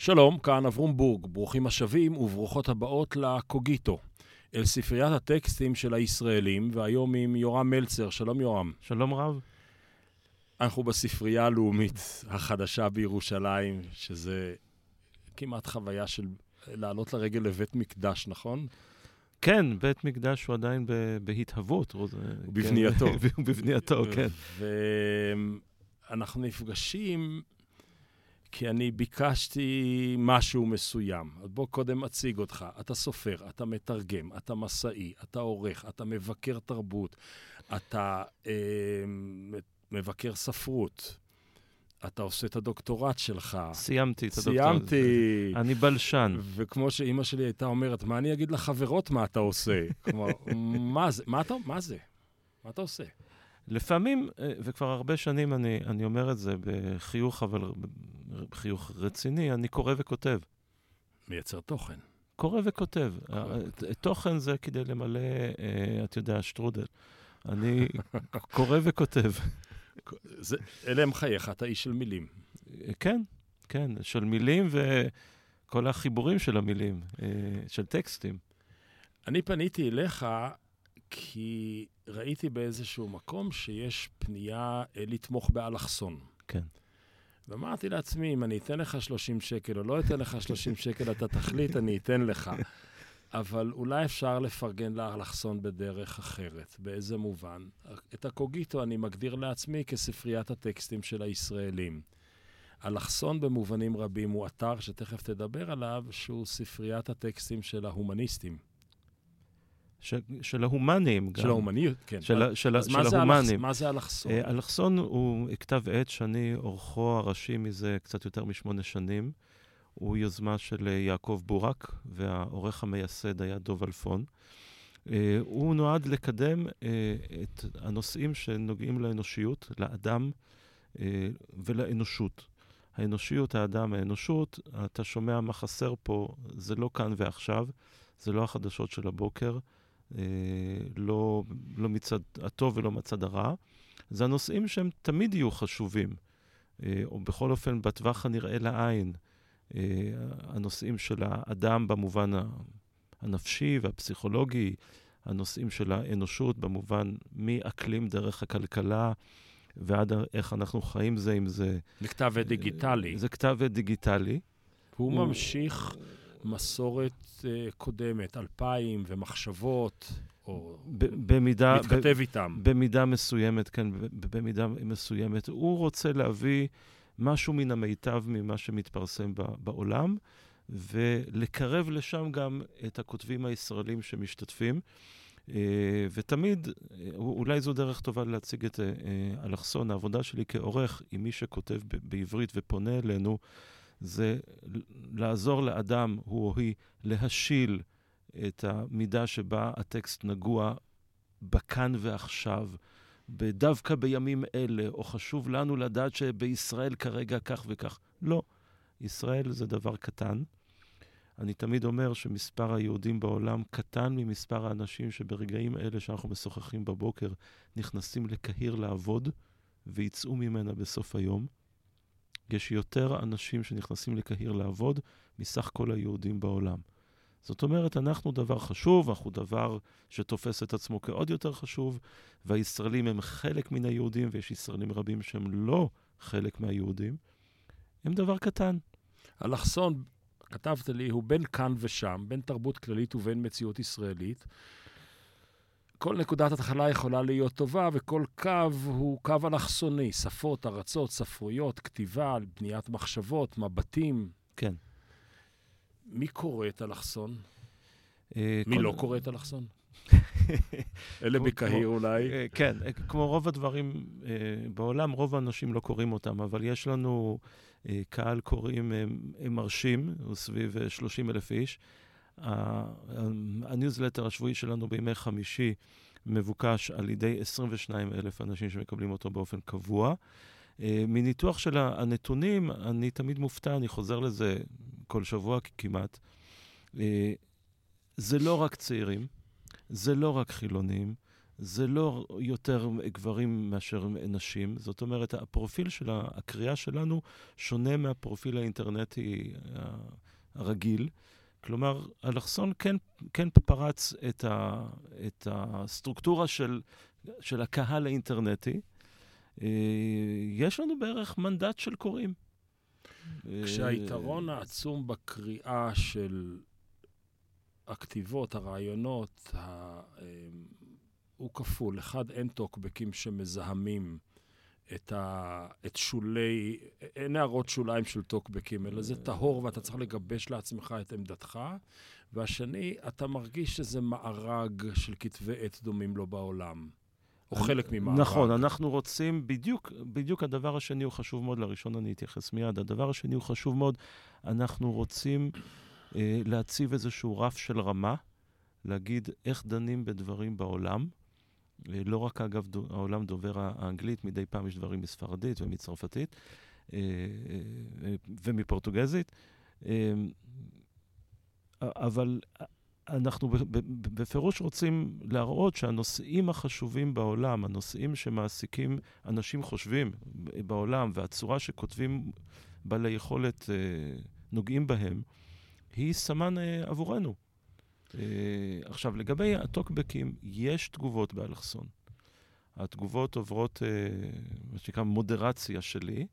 שלום, כאן אברום בורג, ברוכים השבים וברוכות הבאות לקוגיטו, אל ספריית הטקסטים של הישראלים, והיום עם יורם מלצר. שלום יורם. שלום רב. אנחנו בספרייה הלאומית החדשה בירושלים, שזה כמעט חוויה של לעלות לרגל לבית מקדש, נכון? כן, בית מקדש הוא עדיין בהתהוות. הוא בבנייתו. כן, בבנייתו, כן. ואנחנו נפגשים כי אני ביקשתי משהו מסוים. אז בוא קודם אציג אותך. אתה סופר, אתה מתרגם, אתה מסאי, אתה עורך, אתה מבקר תרבות, אתה אה, מבקר ספרות. אתה עושה את הדוקטורט שלך. סיימתי את הדוקטורט. סיימתי. אני בלשן. וכמו שאימא שלי הייתה אומרת, מה אני אגיד לחברות מה אתה עושה? כלומר, מה זה? מה אתה, מה זה? מה אתה עושה? לפעמים, אה, וכבר הרבה שנים אני, אני אומר את זה בחיוך, אבל בחיוך רציני, אני קורא וכותב. מייצר תוכן. קורא וכותב. תוכן זה כדי למלא, אה, אתה יודע, שטרודל. אני קורא וכותב. זה, אלה הם חייך, אתה איש של מילים. כן, כן, של מילים וכל החיבורים של המילים, אה, של טקסטים. אני פניתי אליך כי ראיתי באיזשהו מקום שיש פנייה אה, לתמוך באלכסון. כן. ואמרתי לעצמי, אם אני אתן לך 30 שקל או לא אתן לך 30 שקל, אתה תחליט, אני אתן לך. אבל אולי אפשר לפרגן לאלכסון בדרך אחרת. באיזה מובן? את הקוגיטו אני מגדיר לעצמי כספריית הטקסטים של הישראלים. אלכסון במובנים רבים הוא אתר שתכף תדבר עליו, שהוא ספריית הטקסטים של ההומניסטים. ש, של ההומנים גם. של ההומניות, כן. של, של, אז של מה ההומנים. זה מה זה אלכסון? אה, אלכסון הוא כתב עת שאני עורכו הראשי מזה קצת יותר משמונה שנים. הוא יוזמה של אה, יעקב בורק, והעורך המייסד היה דוב אלפון. אה, הוא נועד לקדם את הנושאים שנוגעים לאנושיות, לאדם ולאנושות. האנושיות, האדם, האנושות, אתה שומע מה חסר פה, זה לא כאן ועכשיו, זה לא החדשות של הבוקר. אה, לא, לא מצד הטוב ולא מצד הרע. זה הנושאים שהם תמיד יהיו חשובים, אה, או בכל אופן בטווח הנראה לעין. אה, הנושאים של האדם במובן הנפשי והפסיכולוגי, הנושאים של האנושות במובן מאקלים דרך הכלכלה ועד איך אנחנו חיים זה עם זה. זה כתב עת דיגיטלי. זה כתב עת דיגיטלי. הוא, הוא ממשיך מסורת uh, קודמת, אלפיים ומחשבות, או במידה, מתכתב ב- איתם. במידה מסוימת, כן, במידה מסוימת. הוא רוצה להביא משהו מן המיטב ממה שמתפרסם בעולם, ולקרב לשם גם את הכותבים הישראלים שמשתתפים. Uh, ותמיד, uh, אולי זו דרך טובה להציג את uh, אלכסון, העבודה שלי כעורך עם מי שכותב בעברית ופונה אלינו, זה לעזור לאדם, הוא או היא, להשיל את המידה שבה הטקסט נגוע בכאן ועכשיו, דווקא בימים אלה, או חשוב לנו לדעת שבישראל כרגע כך וכך. לא, ישראל זה דבר קטן. אני תמיד אומר שמספר היהודים בעולם קטן ממספר האנשים שברגעים אלה שאנחנו משוחחים בבוקר נכנסים לקהיר לעבוד ויצאו ממנה בסוף היום. יש יותר אנשים שנכנסים לקהיר לעבוד מסך כל היהודים בעולם. זאת אומרת, אנחנו דבר חשוב, אנחנו דבר שתופס את עצמו כעוד יותר חשוב, והישראלים הם חלק מן היהודים, ויש ישראלים רבים שהם לא חלק מהיהודים. הם דבר קטן. אלכסון, כתבת לי, הוא בין כאן ושם, בין תרבות כללית ובין מציאות ישראלית. כל נקודת התחלה יכולה להיות טובה, וכל קו הוא קו אלכסוני. שפות, ארצות, ספרויות, כתיבה, בניית מחשבות, מבטים. כן. מי קורא את אלכסון? אה, מי לא קורא את אלכסון? אלה בקהיר אולי. אה, כן, אה, כמו רוב הדברים בעולם, רוב האנשים לא קוראים אותם, אבל יש לנו קהל קוראים מרשים, הוא סביב 30 אלף איש. הניוזלטר השבועי שלנו בימי חמישי מבוקש על ידי 22 אלף אנשים שמקבלים אותו באופן קבוע. אה, מניתוח של הנתונים, אני תמיד מופתע, אני חוזר לזה כל שבוע כמעט. אה, זה לא רק צעירים, זה לא רק חילונים, זה לא יותר גברים מאשר נשים. זאת אומרת, הפרופיל של הקריאה שלנו שונה מהפרופיל האינטרנטי הרגיל. כלומר, אלכסון כן, כן פרץ את, ה, את הסטרוקטורה של, של הקהל האינטרנטי. אה, יש לנו בערך מנדט של קוראים. כשהיתרון העצום בקריאה של הכתיבות, הרעיונות, ה... אה, הוא כפול. אחד, אין טוקבקים שמזהמים את, ה... את שולי, אין הערות שוליים של טוקבקים, אלא זה טהור ואתה צריך לגבש לעצמך את עמדתך. והשני, אתה מרגיש שזה מארג של כתבי עת דומים לו בעולם. או חלק ממארג. נכון, אנחנו רוצים, בדיוק, בדיוק הדבר השני הוא חשוב מאוד, לראשון אני אתייחס מיד. הדבר השני הוא חשוב מאוד, אנחנו רוצים אה, להציב איזשהו רף של רמה, להגיד איך דנים בדברים בעולם. אה, לא רק, אגב, דו, העולם דובר האנגלית, מדי פעם יש דברים מספרדית ומצרפתית אה, אה, ומפורטוגזית. אבל אנחנו בפירוש רוצים להראות שהנושאים החשובים בעולם, הנושאים שמעסיקים אנשים חושבים בעולם, והצורה שכותבים בעלי יכולת נוגעים בהם, היא סמן עבורנו. Uh, עכשיו, לגבי הטוקבקים, יש תגובות באלכסון. התגובות עוברות, uh, מה שנקרא, מודרציה שלי.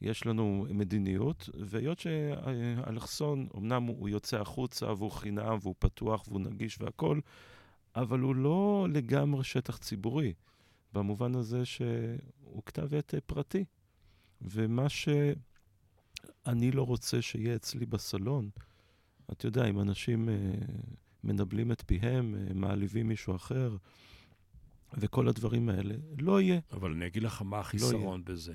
יש לנו מדיניות, והיות שאלכסון, אמנם הוא יוצא החוצה והוא חינם והוא פתוח והוא נגיש והכול, אבל הוא לא לגמרי שטח ציבורי, במובן הזה שהוא כתב עת פרטי. ומה שאני לא רוצה שיהיה אצלי בסלון, אתה יודע, אם אנשים אה, מנבלים את פיהם, אה, מעליבים מישהו אחר, וכל הדברים האלה, לא יהיה. אבל אני אגיד לך מה לא החיסרון לא בזה.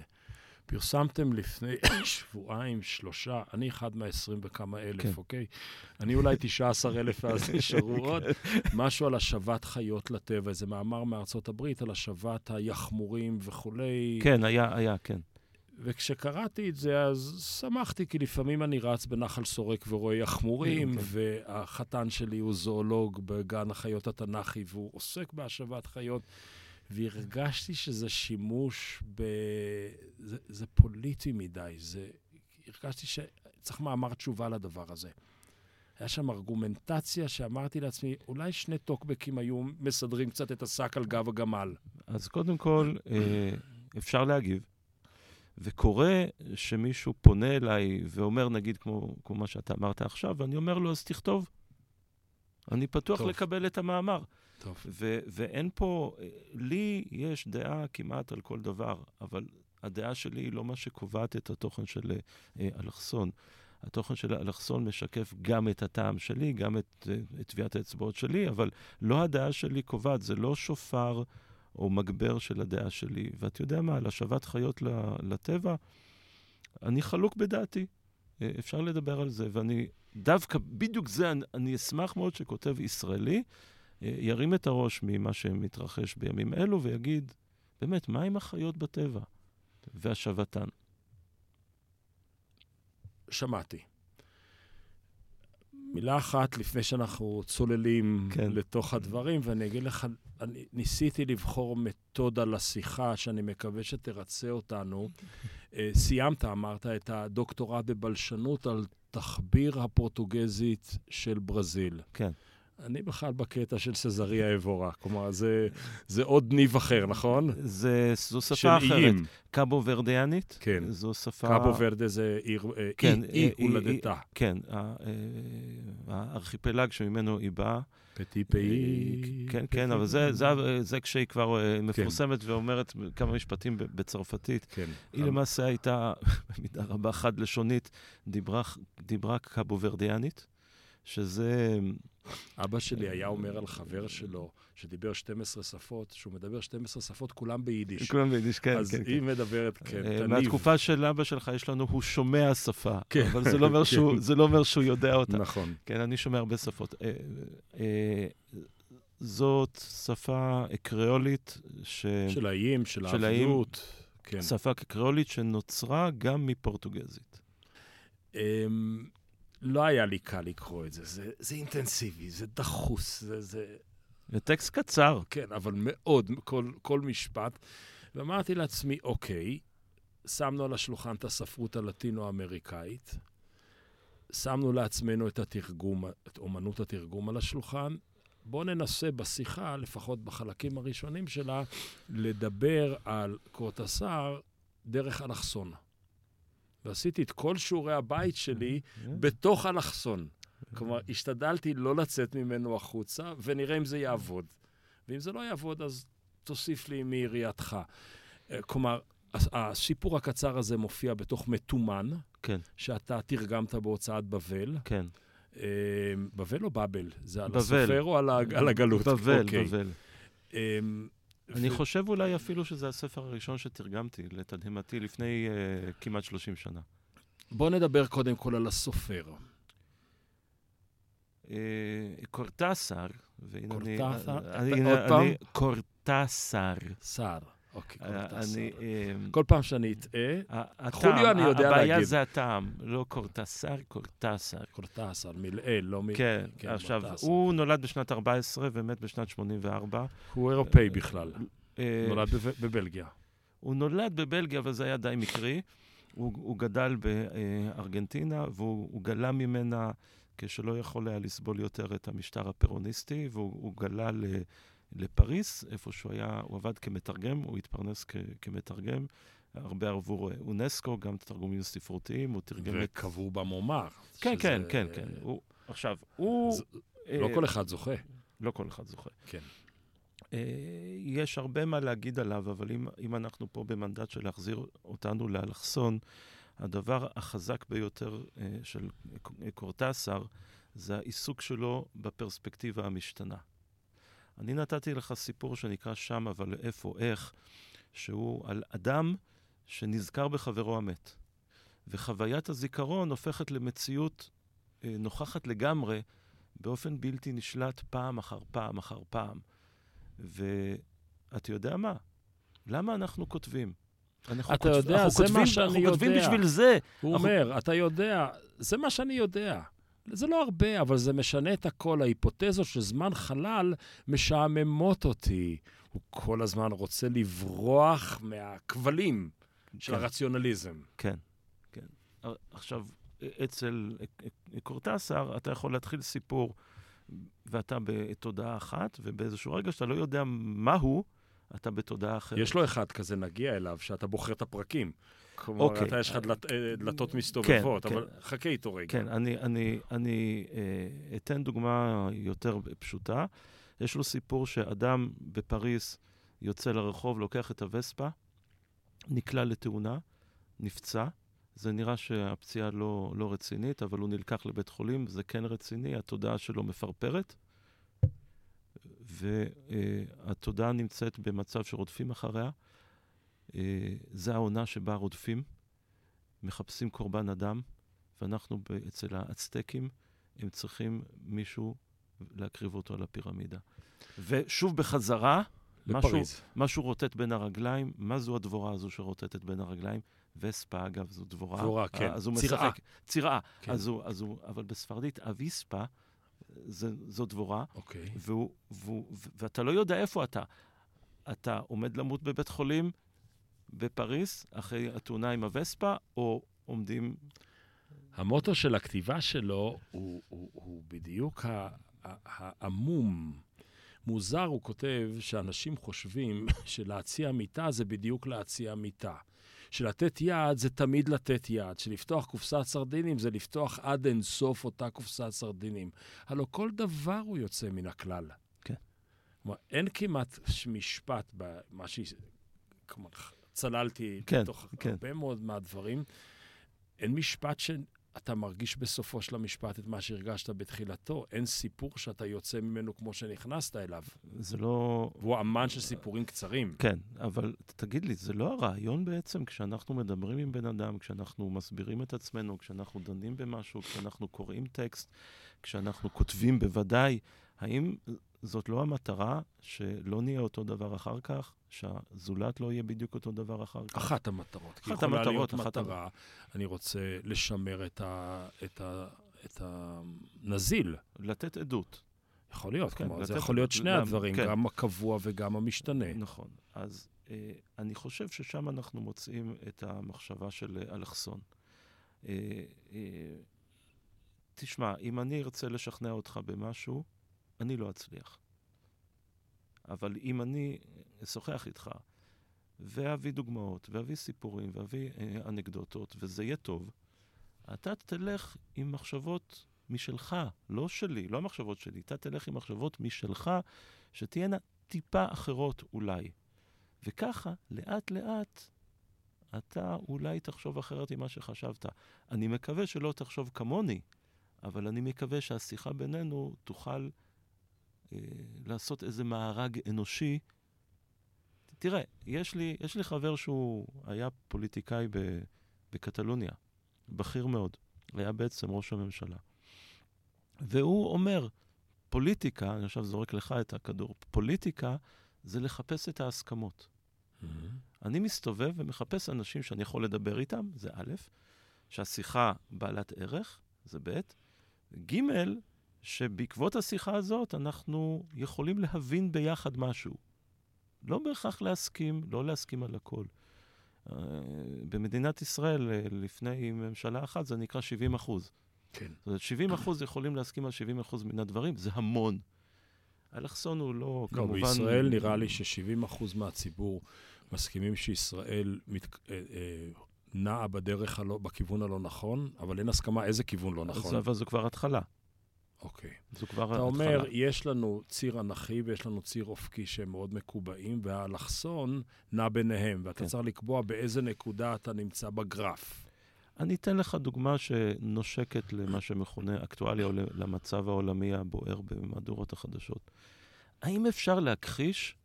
פרסמתם לפני שבועיים, שלושה, אני אחד מהעשרים וכמה אלף, כן. אוקיי? אני אולי תשעה עשר אלף, ואז נשארו עוד. משהו על השבת חיות לטבע, איזה מאמר מארצות הברית על השבת היחמורים וכולי. כן, היה, היה, כן. וכשקראתי את זה, אז שמחתי, כי לפעמים אני רץ בנחל סורק ורואה יחמורים, כן, כן. והחתן שלי הוא זואולוג בגן החיות התנ"כי, והוא עוסק בהשבת חיות. והרגשתי שזה שימוש ב... זה, זה פוליטי מדי. זה... הרגשתי שצריך מאמר תשובה לדבר הזה. היה שם ארגומנטציה שאמרתי לעצמי, אולי שני טוקבקים היו מסדרים קצת את השק על גב הגמל. אז קודם כל, אה, אפשר להגיב. וקורה שמישהו פונה אליי ואומר, נגיד, כמו, כמו מה שאתה אמרת עכשיו, ואני אומר לו, אז תכתוב. אני פתוח טוב. לקבל את המאמר. טוב. ו- ואין פה, לי יש דעה כמעט על כל דבר, אבל הדעה שלי היא לא מה שקובעת את התוכן של אה, אלכסון. התוכן של אלכסון משקף גם את הטעם שלי, גם את, אה, את טביעת האצבעות שלי, אבל לא הדעה שלי קובעת, זה לא שופר או מגבר של הדעה שלי. ואתה יודע מה, על השבת חיות לטבע, אני חלוק בדעתי. אה, אפשר לדבר על זה, ואני דווקא, בדיוק זה, אני, אני אשמח מאוד שכותב ישראלי אה, ירים את הראש ממה שמתרחש בימים אלו ויגיד, באמת, מה עם החיות בטבע והשבתן? שמעתי. מילה אחת לפני שאנחנו צוללים כן. לתוך הדברים, ואני אגיד לך, אני ניסיתי לבחור מתודה לשיחה שאני מקווה שתרצה אותנו. אה, סיימת, אמרת, את הדוקטורט בבלשנות על תחביר הפורטוגזית של ברזיל. כן. אני בכלל בקטע של סזריה אבורה. כלומר, זה, זה עוד ניב אחר, נכון? זה, זו שפה אחרת. איים. קאבו ורדיאנית? כן. זו שפה... קאבו ורדה זה עיר, אה, כן, אי, אי הולדתה. כן, אה, הארכיפלג שממנו היא באה. פטי פאי. כן, כן, אבל זה, זה, זה כשהיא כבר אה, כן. מפורסמת ואומרת כמה משפטים בצרפתית. כן. היא למעשה הייתה, במידה רבה חד-לשונית, דיברה, דיברה קאבו ורדיאנית. שזה... אבא שלי היה אומר על חבר שלו, שדיבר 12 שפות, שהוא מדבר 12 שפות, כולם ביידיש. כולם ביידיש, כן. אז כן, היא כן. מדברת, כן, אה, תניב. מהתקופה של אבא שלך יש לנו, הוא שומע שפה. כן. אבל זה לא אומר, כן. שהוא, זה לא אומר שהוא יודע אותה. נכון. כן, אני שומע הרבה שפות. אה, אה, זאת שפה קריאולית ש... של האיים, של העבדות. כן. שפה קריאולית שנוצרה גם מפורטוגזית. לא היה לי קל לקרוא את זה. זה, זה אינטנסיבי, זה דחוס, זה, זה... זה טקסט קצר. כן, אבל מאוד, כל, כל משפט. ואמרתי לעצמי, אוקיי, שמנו על השולחן את הספרות הלטינו-אמריקאית, שמנו לעצמנו את התרגום, את אומנות התרגום על השולחן, בואו ננסה בשיחה, לפחות בחלקים הראשונים שלה, לדבר על קורטסר דרך אלכסון. ועשיתי את כל שיעורי הבית שלי בתוך אלכסון. כלומר, השתדלתי לא לצאת ממנו החוצה, ונראה אם זה יעבוד. ואם זה לא יעבוד, אז תוסיף לי מיריעתך. אה, כלומר, הסיפור הקצר הזה מופיע בתוך מתומן, כן. שאתה תרגמת בהוצאת בבל. כן. אה, בבל או באבל? זה על בבל. הסופר או על, הגלות? בבל, אוקיי. בבל. אה, אני חושב אולי אפילו שזה הספר הראשון שתרגמתי, לתדהמתי, לפני uh, כמעט 30 שנה. בוא נדבר קודם כל על הסופר. Uh, קורטסר, והנה אני... קורטסר? אני- עוד פעם? קורטסר. שר. אוקיי, אה. אני... אה, כל פעם שאני אטעה, חוליו אני יודע הבעיה להגיד. זה הטעם, לא קורטסר, קורטסר. קורטסר, מלעיל, לא מ... כן, כן, עכשיו. הוא נולד בשנת 14 ומת בשנת 84. הוא אירופאי בכלל. אה, נולד בב- בבלגיה. הוא נולד בבלגיה, אבל זה היה די מקרי. הוא, הוא גדל בארגנטינה, והוא הוא גלה ממנה כשלא יכול היה לסבול יותר את המשטר הפירוניסטי, והוא הוא גלה ל, לפריס, איפה שהוא היה, הוא עבד כמתרגם, הוא התפרנס כ, כמתרגם, הרבה עבור אונסקו, גם תרגומים ספרותיים, הוא תרגם את... וקבור במומר. כן, שזה- כן, כן, כן. הוא, עכשיו, הוא... זה- לא אה, כל אחד זוכה. לא כל אחד זוכה. כן. אה, יש הרבה מה להגיד עליו, אבל אם, אם אנחנו פה במנדט של להחזיר אותנו לאלכסון, הדבר החזק ביותר אה, של קורטסר זה העיסוק שלו בפרספקטיבה המשתנה. אני נתתי לך סיפור שנקרא שם, אבל איפה, איך, שהוא על אדם שנזכר בחברו המת. וחוויית הזיכרון הופכת למציאות אה, נוכחת לגמרי, באופן בלתי נשלט פעם אחר פעם אחר פעם. ואתה יודע מה? למה אנחנו כותבים? אנחנו אתה כותב- יודע, אנחנו זה מה כותבים- שאני אנחנו כותבים יודע. בשביל זה. הוא אנחנו- אומר, אתה יודע, זה מה שאני יודע. זה לא הרבה, אבל זה משנה את הכל. ההיפותזות של זמן חלל משעממות אותי. הוא כל הזמן רוצה לברוח מהכבלים של כן. הרציונליזם. כן, כן. עכשיו, אצל קורטסר אתה יכול להתחיל סיפור ואתה בתודעה אחת, ובאיזשהו רגע שאתה לא יודע מהו, אתה בתודעה אחרת. יש לו אחד כזה, נגיע אליו, שאתה בוחר את הפרקים. כלומר, אוקיי. אתה יש לך דלת- אה, דלתות מסתובבות, כן. אבל חכה איתו רגע. כן, אני, אני, אני אה, אתן דוגמה יותר פשוטה. יש לו סיפור שאדם בפריז יוצא לרחוב, לוקח את הווספה, נקלע לתאונה, נפצע. זה נראה שהפציעה לא, לא רצינית, אבל הוא נלקח לבית חולים, זה כן רציני, התודעה שלו מפרפרת, והתודעה נמצאת במצב שרודפים אחריה. אה, זה העונה שבה רודפים, מחפשים קורבן אדם, ואנחנו אצל האצטקים, הם צריכים מישהו להקריב אותו על הפירמידה. ושוב בחזרה, משהו. משהו רוטט בין הרגליים. מה זו הדבורה הזו שרוטטת בין הרגליים? וספה, אגב, זו דבורה. דבורה, כן. אה, אז הוא צירעה. משחק. צירעה. כן. אז הוא, אז הוא, אבל בספרדית, אביספה, זה, זו דבורה, אוקיי. והוא, והוא, ו- ואתה לא יודע איפה אתה. אתה עומד למות בבית חולים בפריס, אחרי התאונה עם הווספה, או עומדים... המוטו של הכתיבה שלו הוא, הוא, הוא בדיוק העמום. מוזר, הוא כותב שאנשים חושבים שלהציע מיטה זה בדיוק להציע מיטה. שלתת יד זה תמיד לתת יד. שלפתוח קופסת סרדינים זה לפתוח עד אינסוף אותה קופסת סרדינים. הלוא כל דבר הוא יוצא מן הכלל. כן. כלומר, אין כמעט ש- משפט במה ש... כלומר, צללתי כן, לתוך כן. הרבה מאוד מהדברים. אין משפט שאתה מרגיש בסופו של המשפט את מה שהרגשת בתחילתו. אין סיפור שאתה יוצא ממנו כמו שנכנסת אליו. זה לא... והוא אמן של סיפורים קצרים. כן, אבל תגיד לי, זה לא הרעיון בעצם כשאנחנו מדברים עם בן אדם, כשאנחנו מסבירים את עצמנו, כשאנחנו דנים במשהו, כשאנחנו קוראים טקסט, כשאנחנו כותבים בוודאי, האם זאת לא המטרה שלא נהיה אותו דבר אחר כך? שהזולת לא יהיה בדיוק אותו דבר אחר כך? אחת המטרות. אחת המטרות, להיות אחת מטרה, אני רוצה לשמר את, ה, את, ה, את הנזיל. לתת עדות. יכול להיות, כן, כלומר, זה לתת- יכול להיות שני למ- הדברים, כן. גם הקבוע וגם המשתנה. נכון. אז אה, אני חושב ששם אנחנו מוצאים את המחשבה של אה, אלכסון. אה, אה, תשמע, אם אני ארצה לשכנע אותך במשהו, אני לא אצליח. אבל אם אני אשוחח איתך, ואביא דוגמאות, ואביא סיפורים, ואביא אה, אנקדוטות, וזה יהיה טוב, אתה תלך עם מחשבות משלך, לא שלי, לא המחשבות שלי, אתה תלך עם מחשבות משלך, שתהיינה טיפה אחרות אולי. וככה, לאט-לאט, אתה אולי תחשוב אחרת ממה שחשבת. אני מקווה שלא תחשוב כמוני, אבל אני מקווה שהשיחה בינינו תוכל לעשות איזה מארג אנושי. תראה, יש לי, יש לי חבר שהוא היה פוליטיקאי ב, בקטלוניה, בכיר מאוד, היה בעצם ראש הממשלה. והוא אומר, פוליטיקה, אני עכשיו זורק לך את הכדור, פוליטיקה זה לחפש את ההסכמות. אני מסתובב ומחפש אנשים שאני יכול לדבר איתם, זה א', שהשיחה בעלת ערך, זה ב', ג', שבעקבות השיחה הזאת אנחנו יכולים להבין ביחד משהו. לא בהכרח להסכים, לא להסכים על הכל. אה, במדינת ישראל, אה, לפני ממשלה אחת, זה נקרא 70 אחוז. כן. זאת אומרת, 70 אחוז יכולים להסכים על 70 אחוז מן הדברים, זה המון. אלכסון הוא לא, לא, כמובן... בישראל נראה לי ש-70% מהציבור מסכימים שישראל מת... אה, נעה בדרך הלא, בכיוון הלא נכון, אבל אין הסכמה איזה כיוון לא נכון. אז, אבל זו כבר התחלה. אוקיי. זו כבר אתה התחלה. אומר, יש לנו ציר אנכי ויש לנו ציר אופקי שהם מאוד מקובעים, והאלכסון נע ביניהם, ואתה כן. צריך לקבוע באיזה נקודה אתה נמצא בגרף. אני אתן לך דוגמה שנושקת למה שמכונה אקטואליה או למצב העולמי הבוער במהדורות החדשות. האם אפשר להכחיש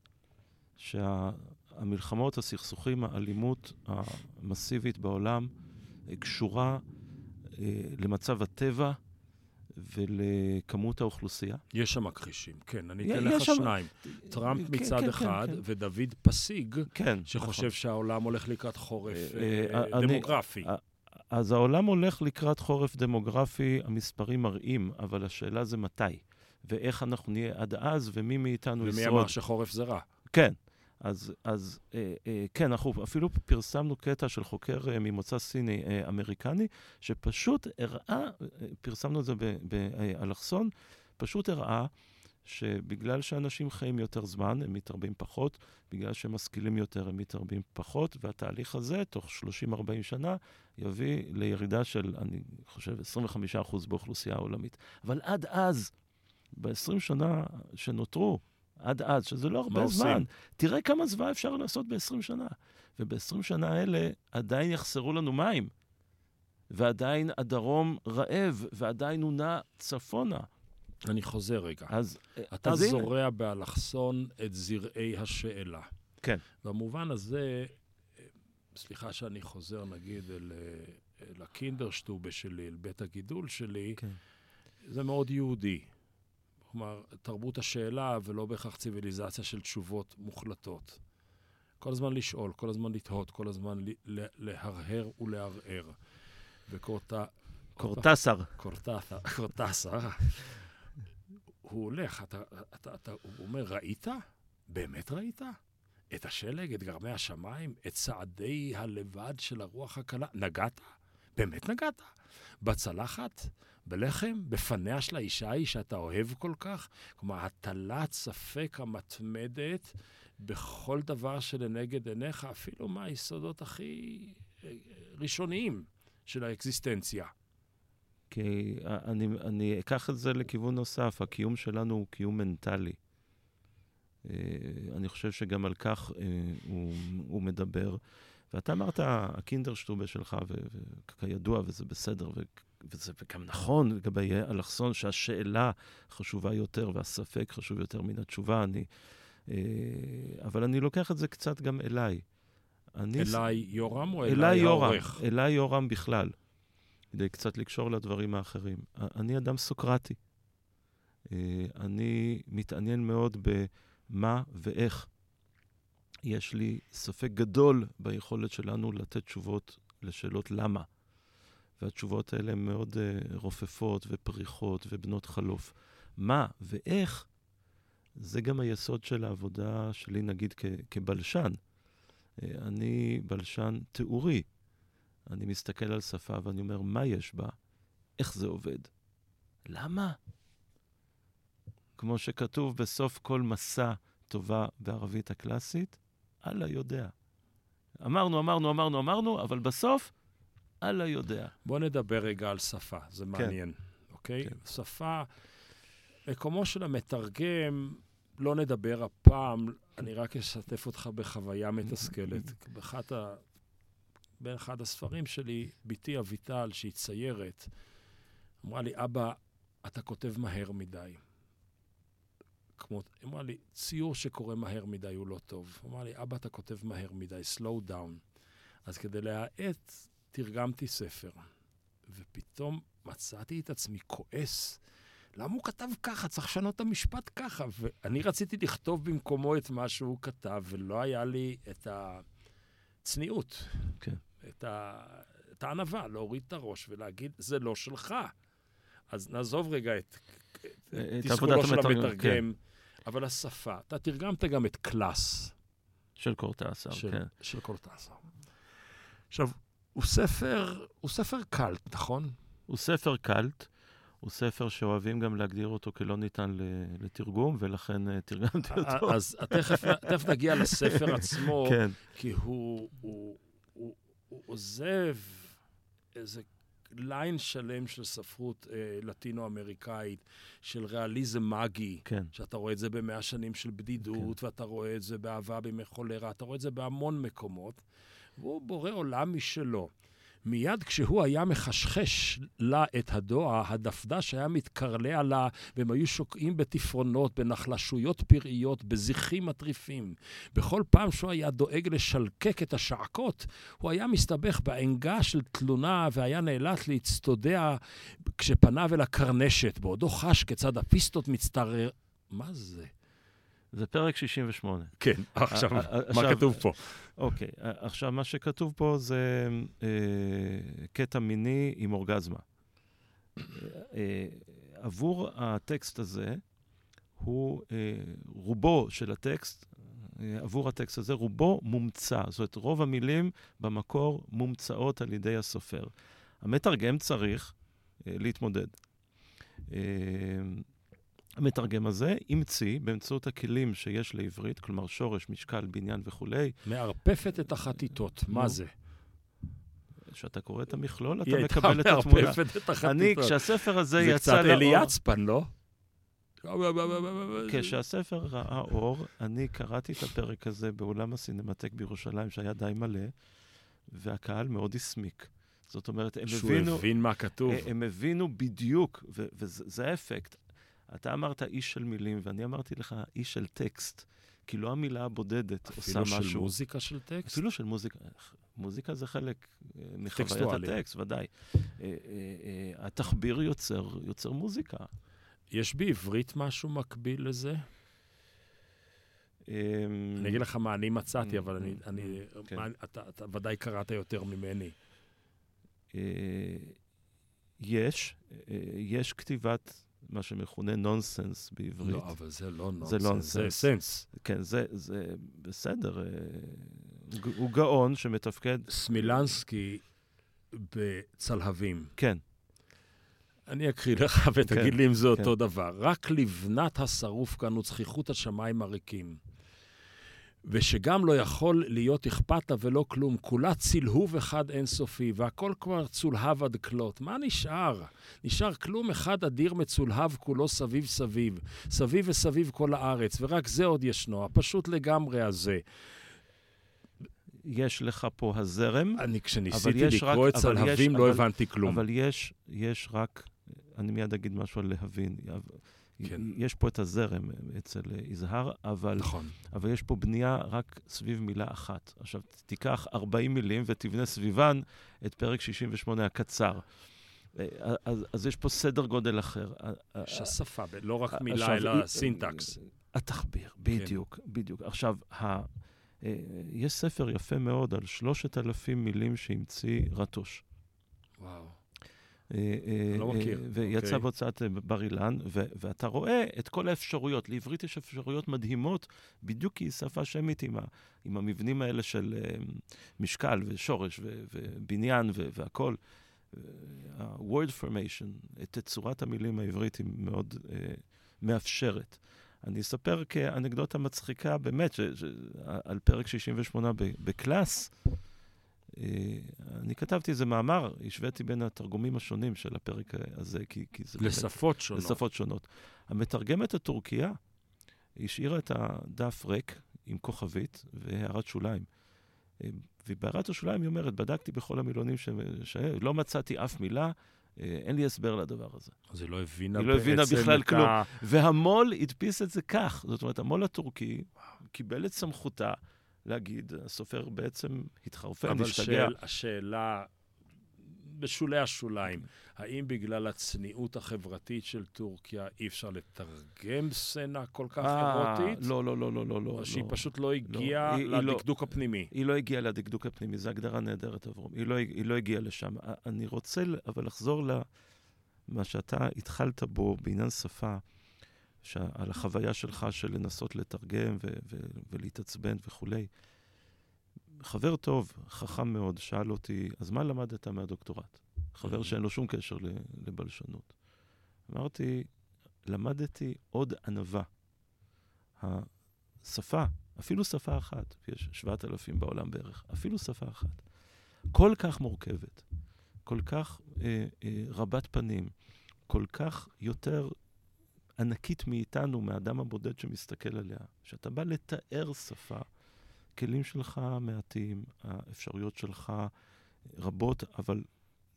שהמלחמות, הסכסוכים, האלימות המסיבית בעולם אה, קשורה אה, למצב הטבע ולכמות האוכלוסייה? יש שם מכחישים, כן, אני אתן לך שם- שניים. טראמפ כן, מצד כן, אחד, כן, כן. ודוד פסיג, כן, שחושב נכון. שהעולם הולך לקראת חורף אה, אה, אה, אני- דמוגרפי. אה, אז העולם הולך לקראת חורף דמוגרפי, המספרים מראים, אבל השאלה זה מתי. ואיך אנחנו נהיה עד אז, ומי מאיתנו ומי ישרוד. אמר שחורף זה רע? כן. אז, אז אה, אה, כן, אנחנו אפילו פרסמנו קטע של חוקר אה, ממוצא סיני אה, אמריקני, שפשוט הראה, אה, פרסמנו את זה באלכסון, פשוט הראה שבגלל שאנשים חיים יותר זמן, הם מתרבים פחות, בגלל שהם משכילים יותר, הם מתרבים פחות, והתהליך הזה, תוך 30-40 שנה, יביא לירידה של, אני חושב, 25% באוכלוסייה העולמית. אבל עד אז, ב-20 שנה שנותרו, עד אז, שזה לא הרבה עושים? זמן, תראה כמה זוועה אפשר לעשות ב-20 שנה. וב-20 שנה האלה עדיין יחסרו לנו מים, ועדיין הדרום רעב, ועדיין הוא נע צפונה. אני חוזר רגע. אז אתה אז הנה. זורע באלכסון את זרעי השאלה. כן. במובן הזה, סליחה שאני חוזר נגיד אל, אל הקינדרשטובה שלי, אל בית הגידול שלי, כן. זה מאוד יהודי. כלומר, תרבות השאלה ולא בהכרח ציוויליזציה של תשובות מוחלטות. כל הזמן לשאול, כל הזמן לתהות, כל הזמן להרהר ולערער. וקורטה... קורטסר. קורטסה, הוא הולך, אתה, אתה, אתה, הוא אומר, ראית? באמת ראית? את השלג, את גרמי השמיים, את צעדי הלבד של הרוח הקלה. נגעת? באמת נגעת? בצלחת? בלחם? בפניה של האישה ההיא שאתה אוהב כל כך? כלומר, הטלת ספק המתמדת בכל דבר שלנגד עיניך, אפילו מהיסודות הכי אה, ראשוניים של האקזיסטנציה. כי אני, אני אקח את זה לכיוון נוסף, הקיום שלנו הוא קיום מנטלי. אה, אני חושב שגם על כך אה, הוא, הוא מדבר. ואתה אמרת, הקינדרשטובה שלך, ו- וכידוע, וזה בסדר, וזה גם נכון לגבי אלכסון, שהשאלה חשובה יותר והספק חשוב יותר מן התשובה. אני, אה, אבל אני לוקח את זה קצת גם אליי. אני, אליי יורם או אליי אליי העורך? אליי יורם בכלל, כדי קצת לקשור לדברים האחרים. אני אדם סוקרטי. אה, אני מתעניין מאוד במה ואיך. יש לי ספק גדול ביכולת שלנו לתת תשובות לשאלות למה. והתשובות האלה הן מאוד uh, רופפות ופריחות ובנות חלוף. מה ואיך, זה גם היסוד של העבודה שלי, נגיד, כ- כבלשן. אה, אני בלשן תיאורי. אני מסתכל על שפה ואני אומר, מה יש בה? איך זה עובד? למה? כמו שכתוב בסוף כל מסע טובה בערבית הקלאסית, אללה יודע. אמרנו, אמרנו, אמרנו, אמרנו, אבל בסוף, אללה יודע. בוא נדבר רגע על שפה, זה מעניין, אוקיי? כן. שפה, מקומו של המתרגם, לא נדבר הפעם, אני רק אשתף אותך בחוויה מתסכלת. באחת ה... באחד הספרים שלי, בתי אביטל, שהיא ציירת, אמרה לי, אבא, אתה כותב מהר מדי. כמו, היא אמרה לי, ציור שקורא מהר מדי הוא לא טוב. אמרה לי, אבא, אתה כותב מהר מדי, slow down. אז כדי להאט, תרגמתי ספר. ופתאום מצאתי את עצמי כועס. למה הוא כתב ככה? צריך לשנות את המשפט ככה. ואני רציתי לכתוב במקומו את מה שהוא כתב, ולא היה לי את הצניעות. כן. את, ה... את הענווה, להוריד את הראש ולהגיד, זה לא שלך. אז נעזוב רגע את, את תסכולו עבודת של המתרגם, המתרגם, אבל השפה. אתה תרגמת גם את קלאס. של קורטסר, של, כן. של קורטסר. עכשיו, הוא ספר, הוא ספר קלט, נכון? הוא ספר קאלט, הוא ספר שאוהבים גם להגדיר אותו כלא ניתן לתרגום, ולכן אה, תרגמתי אותו. אז תכף, תכף נגיע לספר עצמו, כן, כי הוא, הוא, הוא, הוא עוזב איזה ליין שלם של ספרות אה, לטינו-אמריקאית, של ריאליזם מגי, כן. שאתה רואה את זה במאה שנים של בדידות, כן. ואתה רואה את זה באהבה בימי חולרה, אתה רואה את זה בהמון מקומות, והוא בורא עולם משלו. מיד כשהוא היה מחשחש לה את הדוע, הדפדש היה מתקרלע לה, והם היו שוקעים בתפרונות, בנחלשויות פראיות, בזיחים מטריפים. בכל פעם שהוא היה דואג לשלקק את השעקות, הוא היה מסתבך בענגה של תלונה, והיה נאלץ להצטודע כשפניו אל הקרנשת, בעודו חש כיצד הפיסטות מצטרר... מה זה? זה פרק 68. כן, עכשיו, מה כתוב פה? אוקיי, עכשיו מה שכתוב פה זה אה, קטע מיני עם אורגזמה. אה, עבור הטקסט הזה, הוא, אה, רובו של הטקסט, עבור הטקסט הזה, רובו מומצא. זאת אומרת, רוב המילים במקור מומצאות על ידי הסופר. המתרגם צריך להתמודד. המתרגם הזה המציא באמצעות הכלים שיש לעברית, כלומר שורש, משקל, בניין וכולי, מערפפת את החטיטות, מה זה? כשאתה קורא את המכלול, אתה היא הייתה מקבל את התמונה. מערפפת את החטיטות. אני, כשהספר הזה זה יצא קצת לאור, אלי יצפן, לא? כשהספר ראה אור, אני קראתי את הפרק הזה באולם הסינמטק בירושלים, שהיה די מלא, והקהל מאוד הסמיק. זאת אומרת, הם שהוא הבינו, הבין מה כתוב. הם הבינו בדיוק, וזה זה האפקט. אתה אמרת איש של מילים, ואני אמרתי לך איש של טקסט, כי לא המילה הבודדת עושה אפילו משהו. של מוזיקה של טקסט? אפילו של מוזיקה. מוזיקה זה חלק אה, מחוויית. הטקסט, ודאי. אה, אה, התחביר יוצר, יוצר מוזיקה. יש בעברית משהו מקביל לזה? אמ, אני אגיד לך מה אני מצאתי, Mm, אבל אני... mm, אני- כן. מה- אתה אתה ודאי קראת יותר ממני. יש, יש כתיבת מה שמכונה נונסנס בעברית. לא, אבל זה לא זה נונסנס, זה נונסנס. סנס. כן, זה, זה בסדר. אה, הוא גאון שמתפקד, סמילנסקי בצלהבים. כן, אני אקריא לך ותגיד כן, לי אם זה כן. אותו דבר. רק לבנת השרוף כאן וזכיחות השמיים הריקים. ושגם לא יכול להיות אכפת לה ולא כלום, כולה צלהוב אחד אינסופי, והכל כבר צולהב עד כלות. מה נשאר? נשאר כלום אחד אדיר מצולהב כולו סביב סביב. סביב וסביב כל הארץ, ורק זה עוד ישנו, הפשוט לגמרי הזה. יש לך פה הזרם, אני, כשניסיתי לקרוא את צלהבים, לא אבל- הבנתי כלום. אבל יש, יש רק, אני מיד אגיד משהו על להבין. כן. יש פה את הזרם אצל יזהר, אבל, נכון. אבל יש פה בנייה רק סביב מילה אחת. עכשיו, תיקח 40 מילים ותבנה סביבן את פרק 68 הקצר. אה, אז, אז יש פה סדר גודל אחר. אה, שהשפה, לא רק עכשיו, מילה, היא- אלא סינטקס. התחביר, בדיוק, בדיוק. עכשיו, ה, אה, יש ספר יפה מאוד על שלושת אלפים מילים שהמציא רטוש. וואו. לא מכיר. ויצא אוקיי. בהוצאת בר אילן, ו- ואתה רואה את כל האפשרויות. לעברית יש אפשרויות מדהימות, בדיוק כי היא שפה שמית עם, ה- עם המבנים האלה של אה, משקל ושורש ו- ובניין ו- והכול. ה-word formation, תצורת המילים העברית היא מאוד uh, מאפשרת. אני אספר כאנקדוטה מצחיקה, באמת, ש- ש- על פרק 68 ב- בקלאס. אה, אני כתבתי איזה מאמר, השוויתי בין התרגומים השונים של הפרק הזה, כי, כי זה... באמת- לשפות שונות. לשפות שונות. המתרגמת הטורקיה השאירה את הדף ריק עם כוכבית והערת שוליים. אה, ובהערת השוליים היא אומרת, בדקתי בכל המילונים ש... ש... לא מצאתי אף מילה, אה, אין לי הסבר לדבר הזה. אז היא לא הבינה היא לא הבינה בכלל את כלום. ה- והמו"ל הדפיס את זה כך. זאת אומרת, המו"ל הטורקי קיבל את סמכותה להגיד, הסופר בעצם התחרפן, אבל השתגע. שאל, השאלה, בשולי השוליים, האם בגלל הצניעות החברתית של טורקיה אי אפשר לתרגם סצנה כל כך אה, אירוטית? לא, לא, לא, לא, לא, לא. או שהיא לא. פשוט לא הגיעה לא- לדקדוק הפנימי? היא לא הגיעה לדקדוק הפנימי, זו הגדרה נהדרת עבורם. היא לא, היא לא הגיעה לשם. אני רוצה אבל לחזור למה שאתה התחלת בו בעניין שפה. על החוויה שלך של לנסות לתרגם ו... ו... ולהתעצבן וכולי. חבר טוב, חכם מאוד, שאל אותי, אז מה למדת מהדוקטורט? חבר שאין לו שום קשר. לבלשנות. אמרתי, למדתי עוד ענווה. השפה, אפילו שפה אחת, יש 7,000 בעולם בערך, אפילו שפה אחת, כל כך מורכבת, כל כך אה, אה, רבת פנים, כל כך יותר ענקית מאיתנו, מהאדם הבודד שמסתכל עליה, שאתה בא לתאר שפה, הכלים שלך מעטים, האפשרויות שלך רבות, אבל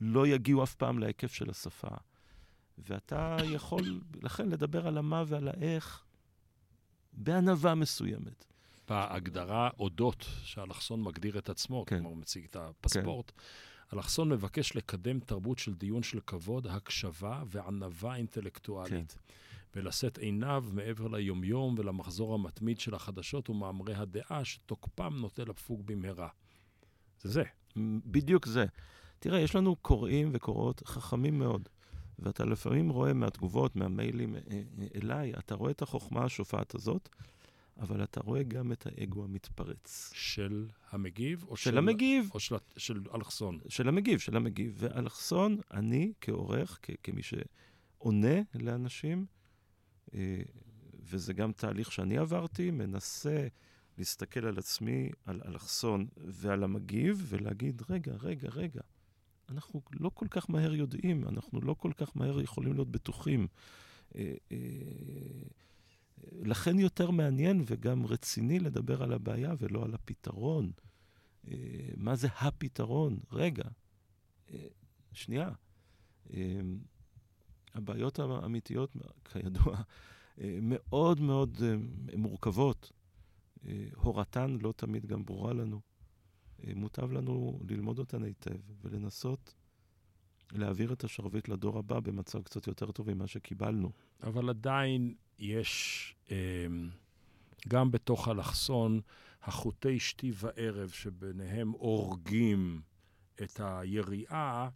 לא יגיעו אף פעם להיקף של השפה. ואתה יכול, לכן, לדבר על המה ועל האיך בענווה מסוימת. בהגדרה אודות שאלכסון מגדיר את עצמו, כן. כלומר הוא מציג את הפספורט, אלכסון מבקש לקדם תרבות של דיון של כבוד, הקשבה וענווה אינטלקטואלית. כן. ולשאת עיניו מעבר ליומיום ולמחזור המתמיד של החדשות ומאמרי הדעה שתוקפם נוטה לפוג במהרה. זה זה. בדיוק זה. תראה, יש לנו קוראים וקוראות חכמים מאוד, ואתה לפעמים רואה מהתגובות, מהמיילים אה, אה, אליי, אתה רואה את החוכמה השופעת הזאת, אבל אתה רואה גם את האגו המתפרץ. של המגיב או של המגיב, או של, של אלכסון? של המגיב, של המגיב. ואלכסון, אני כעורך, כ- כמי שעונה לאנשים, אה, וזה גם תהליך שאני עברתי, מנסה להסתכל על עצמי, על אלכסון ועל המגיב, ולהגיד, רגע, רגע, רגע, אנחנו לא כל כך מהר יודעים, אנחנו לא כל כך מהר יכולים להיות בטוחים. אה, אה, לכן יותר מעניין וגם רציני לדבר על הבעיה ולא על הפתרון. אה, מה זה הפתרון? רגע, אה, שנייה. הבעיות האמיתיות, כידוע, אה, מאוד מאוד אה, מורכבות. אה, הורתן לא תמיד גם ברורה לנו. מוטב לנו ללמוד אותן היטב ולנסות להעביר את השרביט לדור הבא במצב קצת יותר טוב ממה שקיבלנו. אבל עדיין יש, גם בתוך אלכסון, החוטי שתי וערב שביניהם הורגים את היריעה,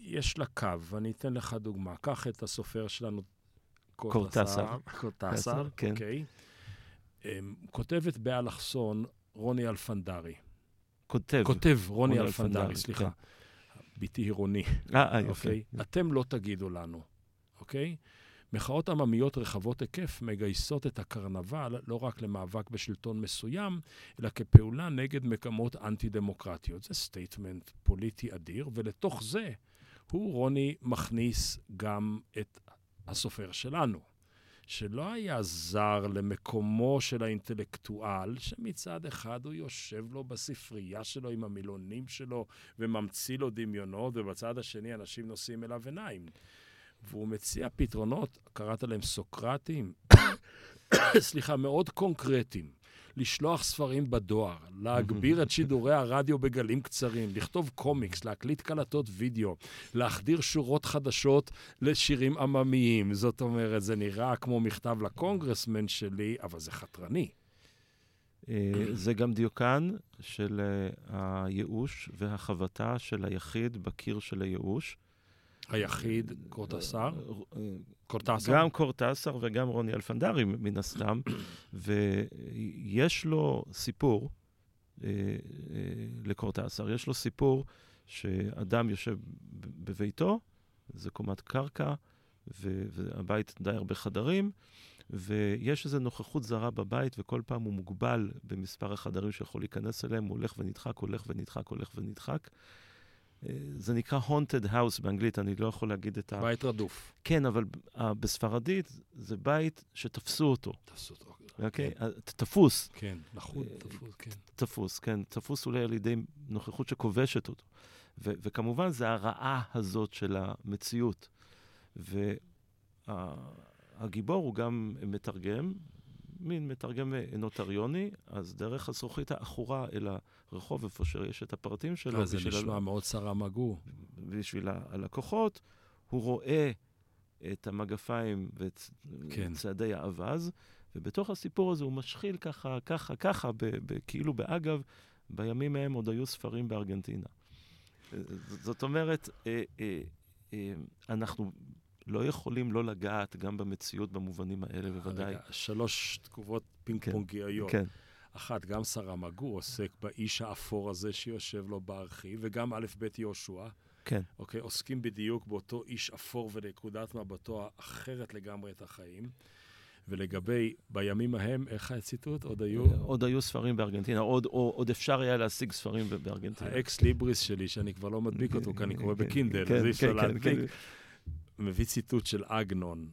יש לה קו, ואני אתן לך דוגמה. קח את הסופר שלנו, קורטסר. קורטסר, כן. אוקיי. אמ, כותבת באלכסון רוני אלפנדרי. כותב. כותב רוני רוני אלפנדרי, סליחה. בתי היא רוני. אה, אה, יפה. אוקיי? אתם לא תגידו לנו, אוקיי? מחאות עממיות רחבות היקף מגייסות את הקרנבל לא רק למאבק בשלטון מסוים, אלא כפעולה נגד מגמות אנטי-דמוקרטיות. זה statement פוליטי אדיר, ולתוך זה הוא, רוני, מכניס גם את הסופר שלנו, שלא היה זר למקומו של האינטלקטואל, שמצד אחד הוא יושב לו בספרייה שלו עם המילונים שלו וממציא לו דמיונות, ובצד השני אנשים נושאים אליו עיניים. והוא מציע פתרונות, קראת להם סוקרטיים, סליחה, מאוד קונקרטיים. לשלוח ספרים בדואר, להגביר את שידורי הרדיו בגלים קצרים, לכתוב קומיקס, להקליט קלטות וידאו, להחדיר שורות חדשות לשירים עממיים. זאת אומרת, זה נראה כמו מכתב לקונגרסמן שלי, אבל זה חתרני. אה, זה גם דיוקן של אה, הייאוש והחבטה של היחיד בקיר של הייאוש. היחיד, קורטסר? קורטסר? גם קורטסר וגם רוני אלפנדרי, מן הסתם. ויש לו סיפור לקורטסר, יש לו סיפור שאדם יושב בביתו, זה קומת קרקע, והבית די הרבה חדרים, ויש איזו נוכחות זרה בבית, וכל פעם הוא מוגבל במספר החדרים שיכול להיכנס אליהם, הוא הולך ונדחק, הולך ונדחק, הולך ונדחק. אה, זה נקרא haunted house באנגלית, אני לא יכול להגיד את ה... בית רדוף. כן, אבל בספרדית זה בית שתפסו אותו. תפסו אותו. אוקיי? כן. תפוס. כן, לחוד, אה, תפוס, כן. תפוס, כן. תפוס אולי על ידי נוכחות שכובשת אותו. וכמובן, זה הרעה הזאת של המציאות. והגיבור הוא גם מתרגם, מין מתרגם נוטריוני, אז דרך הזכוכית העכורה אל הרחוב, איפה שיש את הפרטים שלו. אה, זה נשמע ה... מאוד צרה מגו. בשביל הלקוחות, הוא רואה את המגפיים ואת כן. צעדי האווז, ובתוך הסיפור הזה הוא משחיל ככה, ככה, ככה, ב- ב- כאילו באגב, בימים ההם עוד היו ספרים בארגנטינה. זאת אומרת, אה, אה, אה, אנחנו לא יכולים לא לגעת גם במציאות במובנים האלה, בוודאי. שלוש תגובות פינג כן, פונגיות. כן. אחת, גם סרמגו עוסק באיש האפור הזה שיושב לו בארכיב, וגם א' ב' יהושע. כן. אוקיי, עוסקים בדיוק באותו איש אפור ונקודת מבטו האחרת לגמרי את החיים. ולגבי בימים ההם, איך הציטוט? עוד היו? עוד היו ספרים בארגנטינה, עוד, או, עוד אפשר היה להשיג ספרים בארגנטינה. האקס ליבריס שלי, שאני כבר לא מדביק אותו, כי אני קורא ב Kindle, כן, אז אי אפשר כן, כן, להדביק. מביא ציטוט של עגנון.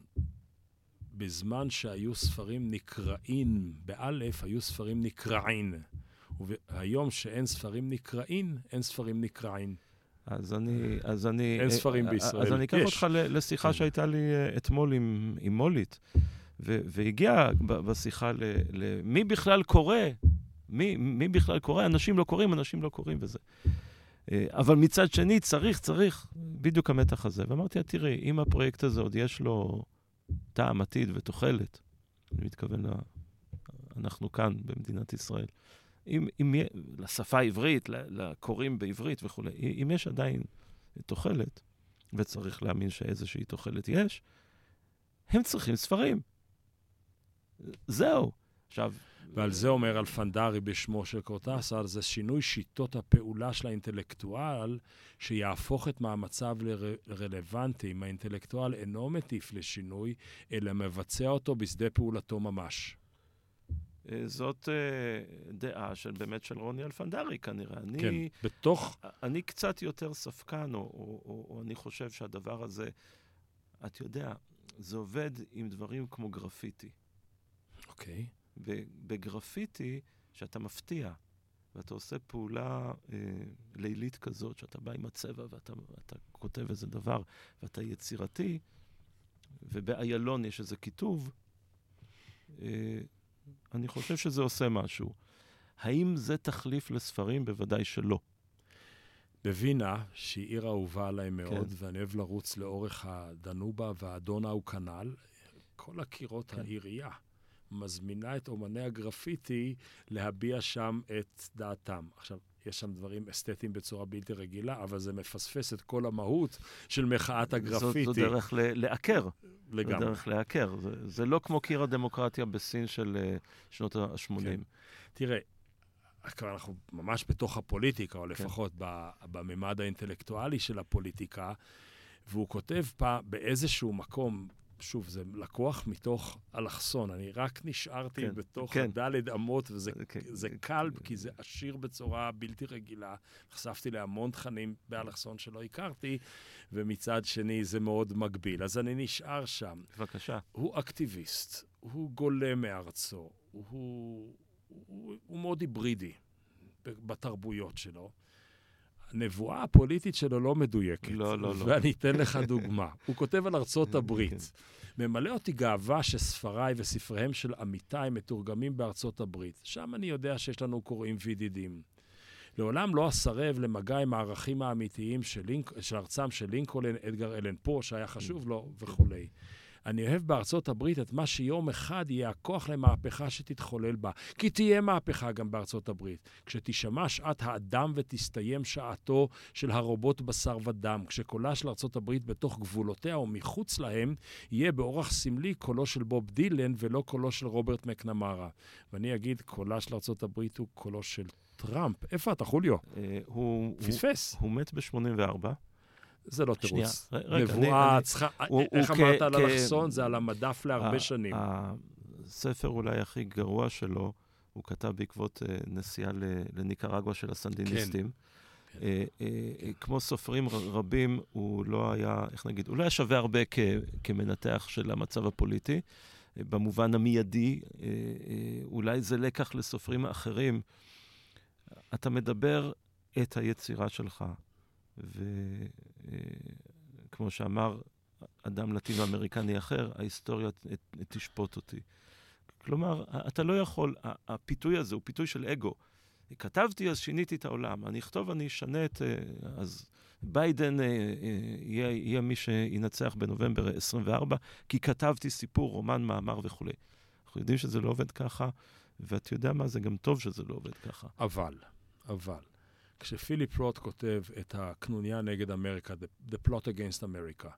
בזמן שהיו ספרים נקראים, באלף היו ספרים נקרעין. והיום שאין ספרים נקראים, אין ספרים נקרעין. אז אני... אז אני... אין ספרים בישראל. אז אני אקח אותך לשיחה שהייתה לי אה, אתמול עם, עם מולית. והגיע בשיחה למי בכלל קורא, מי, מי בכלל קורא, אנשים לא קוראים, אנשים לא קוראים וזה. אה, אבל מצד שני, צריך, צריך, בדיוק המתח הזה. ואמרתי, תראי, אם הפרויקט הזה עוד יש לו טעם עתיד ותוחלת, אני מתכוון, ל... אנחנו כאן במדינת ישראל, אם, אם לשפה העברית, לקוראים בעברית וכולי, אם יש עדיין תוחלת, וצריך להאמין שאיזושהי תוחלת יש, הם צריכים ספרים. זהו. עכשיו... ועל זה אומר אלפנדרי בשמו של קורטסר, זה שינוי שיטות הפעולה של האינטלקטואל, שיהפוך את מאמציו לרלוונטי. אם האינטלקטואל אינו מטיף לשינוי, אלא מבצע אותו בשדה פעולתו ממש. אה, זאת uh, דעה של באמת של רוני אלפנדרי כנראה. אני, כן, בתוך... אני קצת יותר ספקן, או, או, או, או אני חושב שהדבר הזה, את יודע, זה עובד עם דברים כמו גרפיטי. אוקיי. Okay. בגרפיטי, שאתה מפתיע, ואתה עושה פעולה אה, לילית כזאת, שאתה בא עם הצבע ואתה כותב איזה דבר, ואתה יצירתי, ובאיילון יש איזה כיתוב, אה, אני חושב שזה עושה משהו. האם זה תחליף לספרים? בוודאי שלא. בווינה, שהיא עיר אהובה עליי מאוד, כן. ואני אוהב לרוץ לאורך הדנובה והאדונה הוא כנ"ל, כל הקירות כן. העירייה מזמינה את אומני הגרפיטי להביע שם את דעתם. עכשיו, יש שם דברים אסתטיים בצורה בלתי רגילה, אבל זה מפספס את כל המהות של מחאת הגרפיטי. זו, זו דרך לעקר. לגמרי. זו דרך לעקר. זה, זה לא כמו קיר הדמוקרטיה בסין של uh, שנות ה-80. כן. תראה, כבר אנחנו ממש בתוך הפוליטיקה, או כן. לפחות בממד האינטלקטואלי של הפוליטיקה, והוא כותב פעם באיזשהו מקום, שוב, זה לקוח מתוך אלכסון. אני רק נשארתי כן, בתוך כן. הדלת אמות, וזה כן, זה קל, כן. כי זה עשיר בצורה בלתי רגילה. נחשפתי להמון תכנים באלכסון שלא הכרתי, ומצד שני זה מאוד מגביל. אז אני נשאר שם. בבקשה. הוא אקטיביסט, הוא גולה מארצו, הוא, הוא, הוא, הוא מאוד היברידי בתרבויות שלו. הנבואה הפוליטית שלו לא מדויקת. לא, לא, לא. ואני אתן לך דוגמה. הוא כותב על ארצות כן. הברית. ממלא אותי גאווה שספריי וספריהם של עמיתיי מתורגמים בארצות הברית. שם אני יודע שיש לנו קוראים וידידים. לעולם לא אסרב למגע עם הערכים האמיתיים של, לינק, של ארצם של לינקולן, אדגר אלן פו, שהיה חשוב לו, וכולי. אני אוהב בארצות הברית את מה שיום אחד יהיה הכוח למהפכה שתתחולל בה. כי תהיה מהפכה גם בארצות הברית. כשתישמע שעת האדם ותסתיים שעתו של הרובוט בשר ודם, כשקולה של ארצות הברית בתוך גבולותיה ומחוץ להם, יהיה באורח סמלי קולו של בוב דילן ולא קולו של רוברט מקנמרה. ואני אגיד, קולה של ארצות הברית הוא קולו של טראמפ. איפה אתה, חוליו? אה, הוא... פספס. הוא מת ב-84. זה לא תירוץ. רגע, נבואה צריכה... איך אמרת על אלכסון? זה על המדף להרבה שנים. הספר אולי הכי גרוע שלו, הוא כתב בעקבות אה, נסיעה ל- לניקרגואה של הסנדיניסטים. כן. אה, אה, כמו סופרים רבים, הוא לא היה, איך נגיד, הוא לא היה שווה הרבה כמנתח של המצב הפוליטי. במובן המיידי, אולי זה לקח לסופרים אחרים. אתה מדבר את היצירה שלך, וכמו שאמר אדם לטינו-אמריקני אחר, ההיסטוריה תשפוט אותי. כלומר, אתה לא יכול, הפיתוי הזה הוא פיתוי של אגו. כתבתי, אז שיניתי את העולם. אני אכתוב, אני אשנה את... אה, אז ביידן אה, אה, יהיה, יהיה מי שינצח בנובמבר 24, כי כתבתי סיפור, רומן, מאמר וכולי. אנחנו יודעים שזה לא עובד ככה, ואתה יודע מה, זה גם טוב שזה לא עובד ככה. אבל, אבל, כשפיליפ רוט כותב את הקנוניה נגד אמריקה, The, the Plot Against America,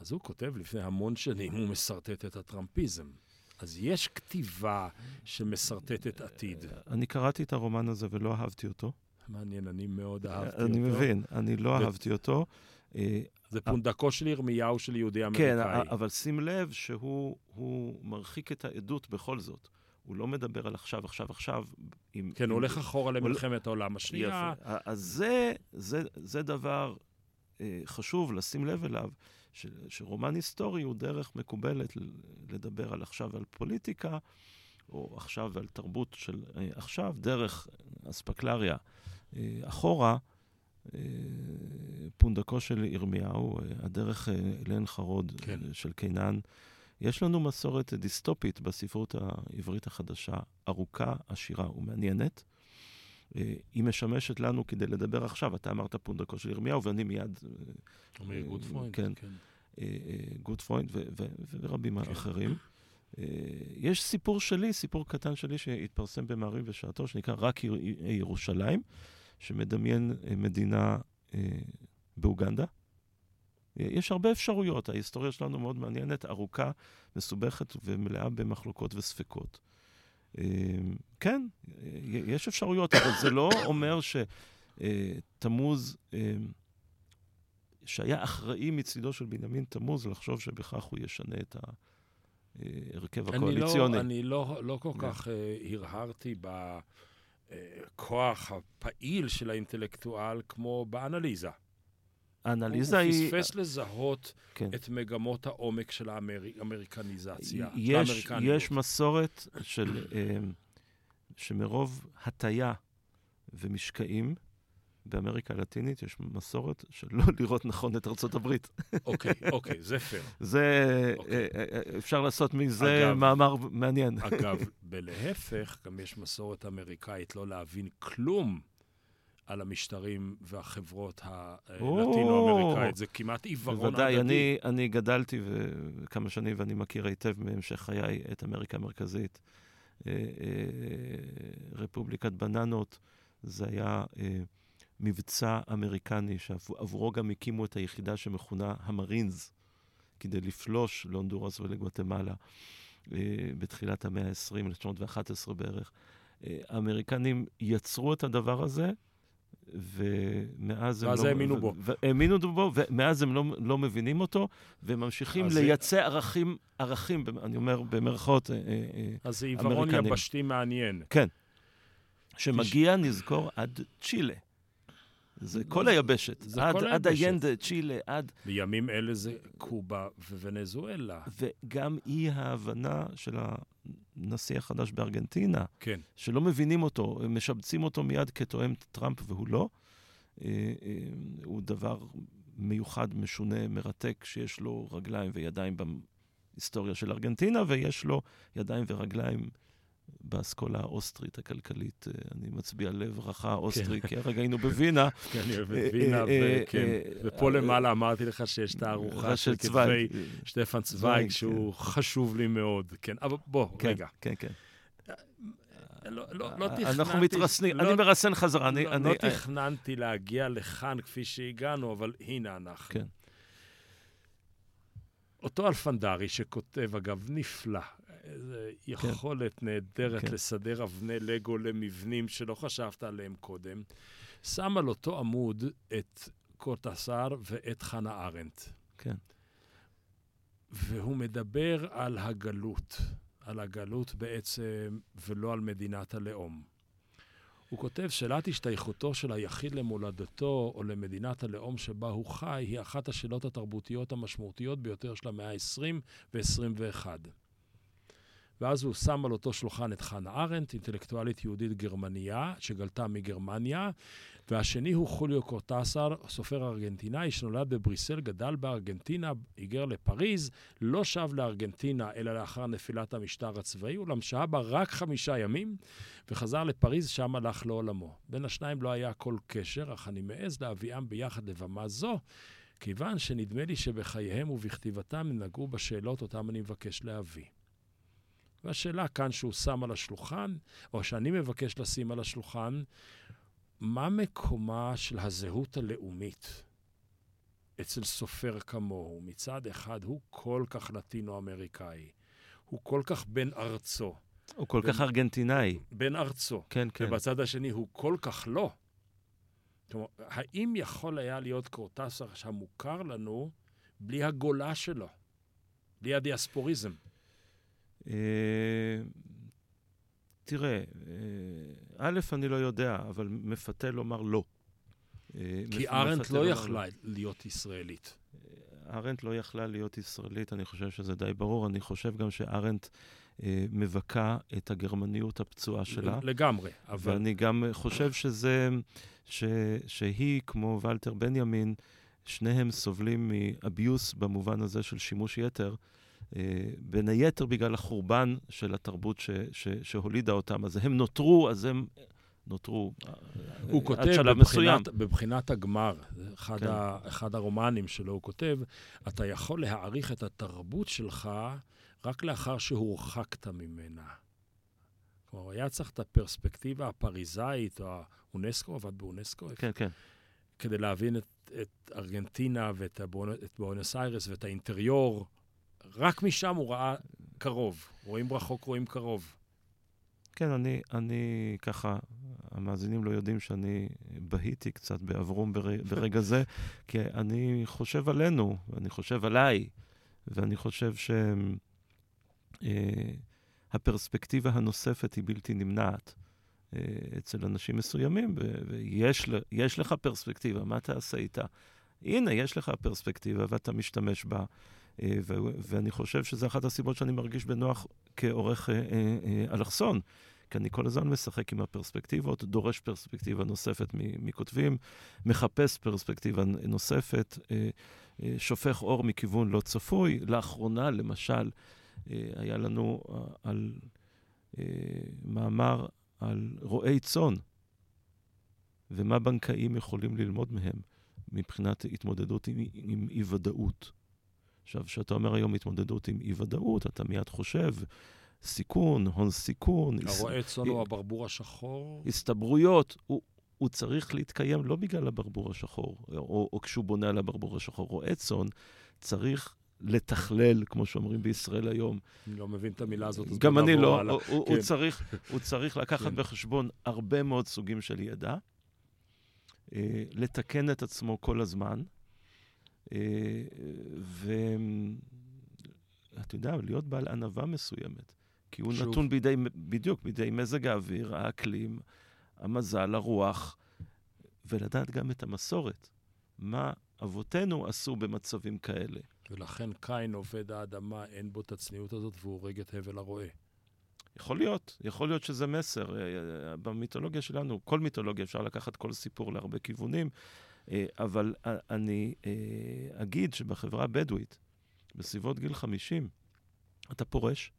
אז הוא כותב לפני המון שנים, הוא מסרטט את הטראמפיזם. אז יש כתיבה שמסרטטת עתיד. אני קראתי את הרומן הזה ולא אהבתי אותו. מעניין, אני מאוד אהבתי אותו. אני מבין, אני לא אהבתי אותו. אה, זה פונדקו של ירמיהו של יהודי כן, אמריקאי. אבל שים לב שהוא הוא מרחיק את העדות בכל זאת. הוא לא מדבר על עכשיו, עכשיו, עכשיו. עם, כן, עם- הוא הולך אחורה למלחמת העולם השנייה. יפה. אז זה, זה, זה דבר אה, חשוב לשים לב אליו, ש, שרומן היסטורי הוא דרך מקובלת לדבר על עכשיו ועל פוליטיקה, או עכשיו ועל תרבות של אה, עכשיו, דרך אספקלריה אה, אחורה. פונדקו של ירמיהו, הדרך לעין חרוד כן. של קינן. יש לנו מסורת דיסטופית בספרות העברית החדשה, ארוכה, עשירה ומעניינת. אה, היא משמשת לנו כדי לדבר עכשיו. אתה אמרת פונדקו של ירמיהו, ואני מיד... אה, אומר כן. כן. אה, אה, גודפרוינד ו- ו- ורבים כן. אחרים. יש סיפור שלי, סיפור קטן שלי שהתפרסם במעריב בשעתו, שנקרא רק יר- ירושלים, שמדמיין מדינה באוגנדה. אה, יש הרבה אפשרויות, ההיסטוריה שלנו מאוד מעניינת, ארוכה, מסובכת ומלאה במחלוקות וספקות. אה, כן, אה, יש אפשרויות, אבל זה לא אומר שתמוז, שהיה אחראי מצידו של בנימין תמוז לחשוב שבכך הוא ישנה את ההרכב אני הקואליציוני. לא, אני לא, לא כל. כך אה, הרהרתי בכוח הפעיל של האינטלקטואל כמו באנליזה. האנליזה הוא היא... פספס לזהות כן. את מגמות העומק של האמריקניזציה. יש. יש מסורת של, אה, שמרוב הטיה ומשקעים, באמריקה הלטינית יש מסורת של לא לראות נכון את ארצות הברית. אוקיי, אוקיי, זה פייר. זה, אוקיי. אה, אה, אה, אפשר לעשות מזה אגב- מאמר מעניין. אגב, בלהפך, גם יש מסורת אמריקאית לא להבין כלום על המשטרים והחברות הלטינו-אמריקאית. זה כמעט עיוורון בוודאי, הדדי. אני, אני גדלתי כמה שנים ואני מכיר היטב מהמשך חיי את אמריקה המרכזית. אה, אה, רפובליקת בננות, זה היה אה, מבצע אמריקני שעבורו גם הקימו את היחידה שמכונה המרינס, כדי לפלוש להונדורס ולגואטמלה אה, בתחילת המאה ה-20, 1911 בערך. אה, האמריקנים יצרו את הדבר הזה, ומאז הם לא... האמינו בו. האמינו בו, ומאז הם לא, לא מבינים אותו, והם ממשיכים אז זה- לייצא ערכים, ערכים, אני אומר במרכאות, אה, אה, אה, אז זה עיוורון אמריקנים. יבשתי מעניין. שמגיע, נזכור, עד צ'ילה. זה כל היבשת. זה עד, כל עד היבשת. איינדה, צ'ילה, עד... בימים אלה זה קובה וונזואלה. וגם אי ההבנה של הנשיא החדש בארגנטינה, כן. שלא מבינים אותו, משבצים אותו מיד כתואם טראמפ והוא לא. אה, אה, הוא דבר מיוחד, משונה, מרתק, שיש לו רגליים וידיים בהיסטוריה של ארגנטינה, ויש לו ידיים ורגליים באסכולה האוסטרית הכלכלית. אה, אני מצביע לברכה אוסטרי, כן. כי הרגע היינו בווינה. כן, אני אוהב את וינה, וכן. ופה למעלה אמרתי לך שיש את הארוחה של כתבי שטפן צוויג, שהוא כן. חשוב לי מאוד. כן, אבל בוא, כן, רגע. כן, כן. לא, לא, לא תכננתי... אנחנו מתרסנים, לא, אני מרסן חזרה. לא, אני, לא תכננתי להגיע לכאן כפי שהגענו, אבל הנה אנחנו. כן. אותו אלפנדרי שכותב, אגב, נפלא, איזו יכולת כן. נהדרת כן. לסדר אבני לגו למבנים שלא חשבת עליהם קודם, שם על אותו עמוד את קורטסר ואת חנה ארנדט. כן. והוא מדבר על הגלות. על הגלות בעצם, ולא על מדינת הלאום. הוא כותב, שאלת השתייכותו של היחיד למולדתו או למדינת הלאום שבה הוא חי, היא אחת השאלות התרבותיות המשמעותיות ביותר של המאה ה-20 ו-21. ואז הוא שם על אותו שולחן את חנה ארנדט, אינטלקטואלית יהודית גרמניה, שגלתה מגרמניה, והשני הוא חוליו קורטסר, סופר ארגנטינאי שנולד בבריסל, גדל בארגנטינה, היגר לפריז, לא שב לארגנטינה אלא לאחר נפילת המשטר הצבאי, אולם שהה בה רק חמישה ימים, וחזר לפריז, שם הלך לעולמו. בין השניים לא היה כל קשר, אך אני מעז להביאם ביחד לבמה זו, כיוון שנדמה לי שבחייהם ובכתיבתם נגעו בשאלות אותם אני מבקש להביא. והשאלה כאן שהוא שם על השולחן, או שאני מבקש לשים על השולחן, מה מקומה של הזהות הלאומית אצל סופר כמוהו? מצד אחד, הוא כל כך לטינו-אמריקאי, הוא כל כך בן ארצו. הוא כל בן, כך ארגנטינאי. בן ארצו. כן, כן. ובצד השני, הוא כל כך לא. כלומר, האם יכול היה להיות קורטסר המוכר לנו בלי הגולה שלו? בלי הדיאספוריזם? אה, תראה, אה, א', אני לא יודע, אבל מפתה לומר לא. אה, כי ארנט לא יכלה להיות ישראלית. ארנט לא יכלה להיות ישראלית, אני חושב שזה די ברור. אני חושב גם שארנט אה, מבכה את הגרמניות הפצועה שלה. לגמרי, אבל... ואני גם חושב שזה, ש, שהיא, כמו ולטר בנימין, שניהם סובלים מאביוס במובן הזה של שימוש יתר. אה, בין היתר בגלל החורבן של התרבות ש, ש, שהולידה אותם. אז הם נותרו, אז הם נותרו אה, הוא כותב עד שלב מסוים. בבחינת הגמר, אחד, כן. ה, אחד הרומנים שלו, הוא כותב, אתה יכול להעריך את התרבות שלך רק לאחר שהורחקת ממנה. כלומר, היה צריך את הפרספקטיבה הפריזאית, או האונסקו, עבד באונסקו. כן, כן. כדי להבין את, את ארגנטינה ואת בואנוס איירס ואת האינטריור רק משם הוא ראה קרוב. רואים רחוק, רואים קרוב. כן, אני, אני ככה, המאזינים לא יודעים שאני בהיתי קצת באברום ברגע, זה, כי אני חושב עלינו, ואני חושב עליי, ואני חושב שהפרספקטיבה אה, הנוספת היא בלתי נמנעת. אה, אצל אנשים מסוימים, ויש לך פרספקטיבה, מה תעשה איתה? הנה, יש לך פרספקטיבה ואתה משתמש בה. אה, ואני חושב שזו אחת הסיבות שאני מרגיש בנוח כעורך אה, אה, אלכסון. כי אני כל הזמן משחק עם הפרספקטיבות, דורש פרספקטיבה נוספת מכותבים, מחפש פרספקטיבה נוספת, שופך אור מכיוון לא צפוי. לאחרונה, למשל, היה לנו על מאמר על רועי צאן, ומה בנקאים יכולים ללמוד מהם מבחינת התמודדות עם אי-ודאות. עכשיו, כשאתה אומר היום התמודדות עם אי-ודאות, אתה מיד חושב, סיכון, הון סיכון. הרועה צאן הוא הברבור השחור? הסתברויות. הוא, הוא צריך להתקיים לא בגלל הברבור השחור, או, או כשהוא בונה על הברבור השחור. רועה צאן צריך לתכלל, כמו שאומרים בישראל היום. אני לא מבין את המילה הזאת. גם אני לא. הוא, כן. הוא, צריך, הוא צריך לקחת כן. בחשבון הרבה מאוד סוגים של ידע, אה, לתקן את עצמו כל הזמן. אה, ואתה יודע, להיות בעל ענווה מסוימת. כי הוא שוב. נתון בידי, בדיוק, בידי מזג האוויר, האקלים, המזל, הרוח, ולדעת גם את המסורת. מה אבותינו עשו במצבים כאלה. ולכן קין עובד האדמה, אין בו את הצניעות הזאת, והוא הורג את הבל הרועה. יכול להיות, יכול להיות שזה מסר. אה, אה, במיתולוגיה שלנו, כל מיתולוגיה אפשר לקחת כל סיפור להרבה כיוונים. אה, אבל אני אה, אגיד שבחברה הבדואית, בסביבות גיל 50, אתה פורש,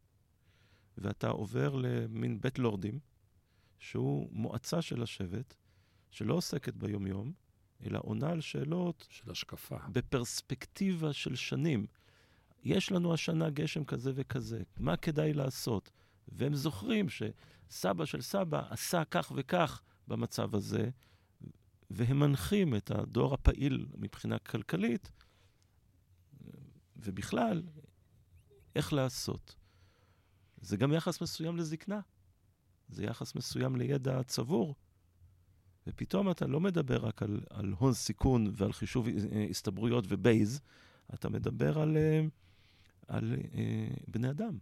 ואתה עובר למין בית לורדים, שהוא מועצה של השבט, שלא עוסקת ביומיום, אלא עונה על שאלות... של השקפה. בפרספקטיבה של שנים. יש לנו השנה גשם כזה וכזה, מה כדאי לעשות? והם זוכרים שסבא של סבא עשה כך וכך במצב הזה, והם מנחים את הדור הפעיל מבחינה כלכלית, ובכלל, איך לעשות. זה גם יחס מסוים לזקנה. זה יחס מסוים לידע צבור. ופתאום אתה לא מדבר רק על, על הון סיכון ועל חישוב הסתברויות ובייז, אתה מדבר על, אה, על, אה, בני אדם.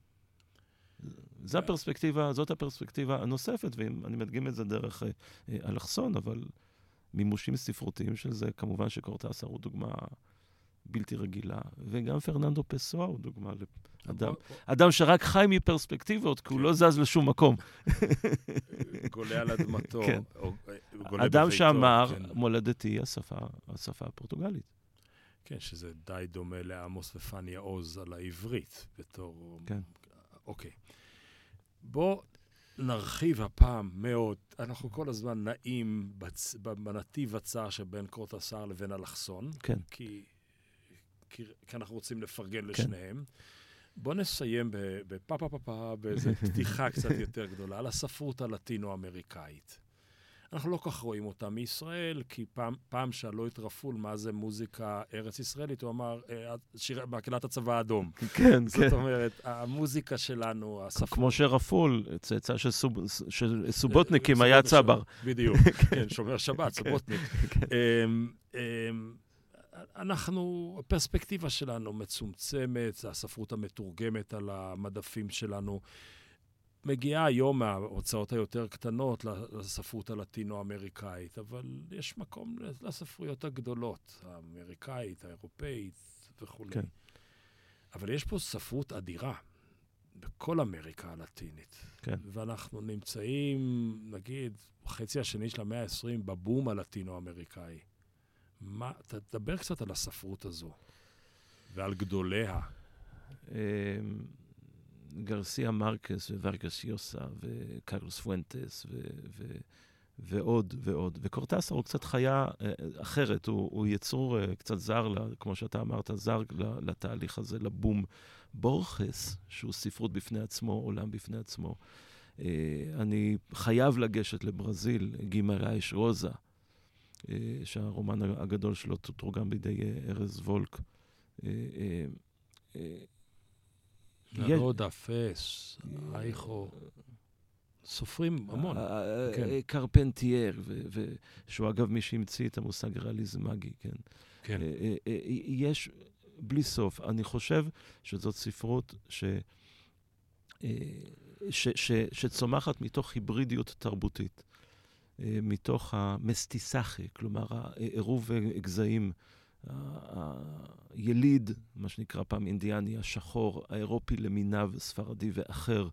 זו הפרספקטיבה, זאת הפרספקטיבה הנוספת, ואני מדגים את זה דרך אה, אלכסון, אבל מימושים ספרותיים של זה, כמובן שקורטסר הוא דוגמה בלתי רגילה, וגם פרננדו פסואה הוא דוגמה לאדם אדם שרק חי מפרספקטיבות, כי הוא לא זז לשום מקום. גולה על אדמתו. כן. אדם שאמר, כן. מולדתי היא השפה הפורטוגלית. כן, שזה די דומה לעמוס ופניה עוז על העברית, בתור... כן. אוקיי. בוא נרחיב הפעם מאוד. אנחנו כל הזמן נעים בצ... בנתיב הצר שבין קורטסר לבין אלכסון. כן. כי כי, כי אנחנו רוצים לפרגן כן. לשניהם. בואו נסיים בפה פה פה פה, באיזו פתיחה קצת יותר גדולה, על הספרות הלטינו-אמריקאית. אנחנו לא כך רואים אותה מישראל, כי פעם, פעם שאלו את רפול מה זה מוזיקה ארץ-ישראלית, הוא אמר, אה, שיר מקהלת הצבא האדום. כן, כן. זאת אומרת, המוזיקה שלנו, הספרות... כמו שרפול, צאצא של, סוב, של סובוטניקים, היה צבר. בדיוק, כן, שומר שבת, סובוטניק. אמ, אמ, אנחנו, הפרספקטיבה שלנו מצומצמת, הספרות המתורגמת על המדפים שלנו מגיעה היום מההוצאות היותר קטנות לספרות הלטינו-אמריקאית, אבל יש מקום לספרויות הגדולות, האמריקאית, האירופאית וכולי. כן. אבל יש פה ספרות אדירה בכל אמריקה הלטינית. כן. ואנחנו נמצאים, נגיד, בחצי השני של המאה ה-20 בבום הלטינו-אמריקאי. מה, תדבר קצת על הספרות הזו ועל גדוליה. גרסיה מרקס וורגס יוסה וקרלוס פואנטס ו- ו- ועוד ועוד. וקורטסר הוא קצת חיה אה, אחרת, הוא, הוא יצור אה, קצת זר, לה, כמו שאתה אמרת, זר לתהליך הזה, לבום. בורכס, שהוא ספרות בפני עצמו, עולם בפני עצמו. אה, אני חייב לגשת לברזיל, גימרייש רוזה. אה, שהרומן הגדול שלו תורגם בידי אה, ארז וולק. נרוד אפס, אייכו. סופרים המון. כן. קרפנטייר, שהוא אגב מי שהמציא את המושג ריאליזם מגי, כן. כן. יש בלי סוף. אני חושב שזאת ספרות ש... ש, ש, שצומחת מתוך היברידיות תרבותית. אה, מתוך המסטיסחי, כלומר העירוב גזעים, היליד, מה שנקרא פעם אינדיאני, השחור, האירופי למיניו, ספרדי ואחר.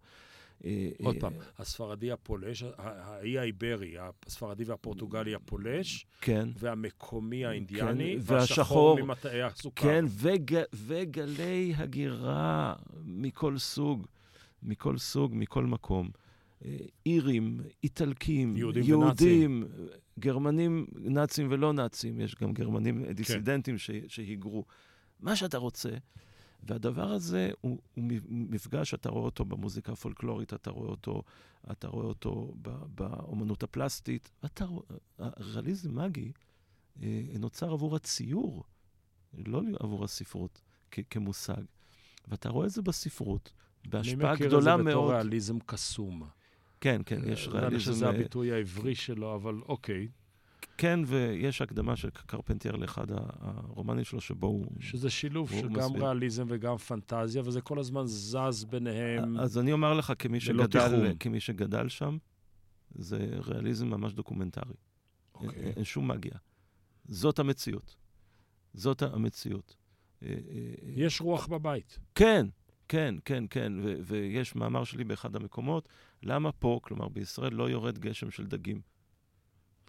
אה, עוד אה, פעם, הספרדי הפולש, האי האיברי, הספרדי והפורטוגלי הפולש, כן. והמקומי האינדיאני, כן, והשחור ממטעי הסוכר. כן, וג, וגלי הגירה מכל סוג, מכל סוג, מכל מקום. אירים, איטלקים, יהודים, יהודים גרמנים, נאצים ולא נאצים, יש גם גרמנים כן. דיסידנטים ש, שהיגרו. מה שאתה רוצה. והדבר הזה הוא, הוא מפגש, אתה רואה אותו במוזיקה הפולקלורית, אתה רואה אותו, אתה רואה אותו באומנות הפלסטית. אתה, הריאליזם מגי אה, נוצר עבור הציור, לא עבור הספרות כ, כמושג. ואתה רואה את זה בספרות, בהשפעה גדולה מאוד. אני מכיר את זה בתור ריאליזם קסום. כן, כן, יש ריאליזם... נראה לי שזה הביטוי העברי שלו, אבל אוקיי. כן, ויש הקדמה של קרפנטר לאחד הרומנים שלו, שבו הוא... שזה שילוב של גם. ריאליזם וגם פנטזיה, וזה כל הזמן זז ביניהם. אז אני אומר לך, כמי שגדל, כמי שגדל שם, זה ריאליזם ממש דוקומנטרי. אוקיי. אין, אין שום מגיה. זאת המציאות. זאת המציאות. יש רוח בבית. כן, כן, כן, כן, ו- ויש מאמר שלי באחד המקומות, למה פה, כלומר בישראל, לא יורד גשם של דגים?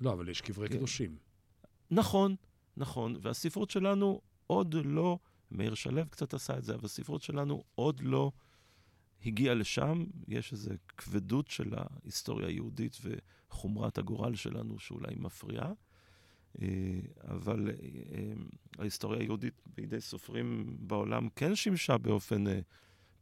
לא, אבל יש קברי כן. קדושים. נכון, נכון, והספרות שלנו עוד לא, מאיר שלו קצת עשה את זה, אבל הספרות שלנו עוד לא הגיע לשם, יש איזו כבדות של ההיסטוריה היהודית וחומרת הגורל שלנו שאולי מפריעה, אבל אה, ההיסטוריה היהודית בידי סופרים בעולם כן שימשה באופן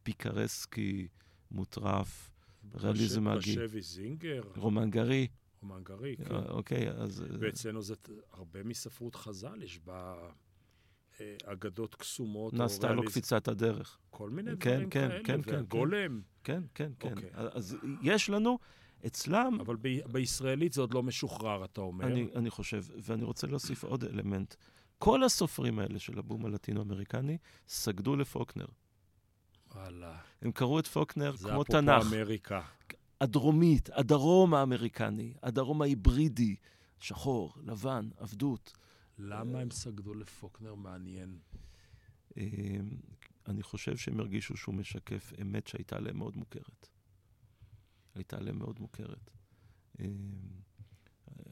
פיקרסקי, מוטרף, ריאליזם מגי. בשבי זינגר. רומן גרי. רומן גרי, כן. אוקיי, אז... ואצלנו זה הרבה מספרות חז"ל, יש בה אגדות קסומות. נעשתה לו קפיצת הדרך. כל מיני כן, דברים כן, כאלה, כן, כן, והגולם. כן, כן, כן. אוקיי. אז יש לנו, אצלם... אבל ב- בישראלית זה עוד לא משוחרר, אתה אומר. אני, אני חושב, ואני רוצה להוסיף עוד אלמנט. כל הסופרים האלה של הבום הלטינו-אמריקני סגדו לפוקנר. וואלה. הם קראו את פוקנר זה כמו אפרופו תנ"ך. אמריקה. הדרומית, הדרום האמריקני, הדרום ההיברידי, שחור, לבן, עבדות. למה הם סגדו לפוקנר? מעניין. אה, אני חושב שהם הרגישו שהוא משקף אמת שהייתה להם מאוד מוכרת. הייתה להם מאוד מוכרת. אה,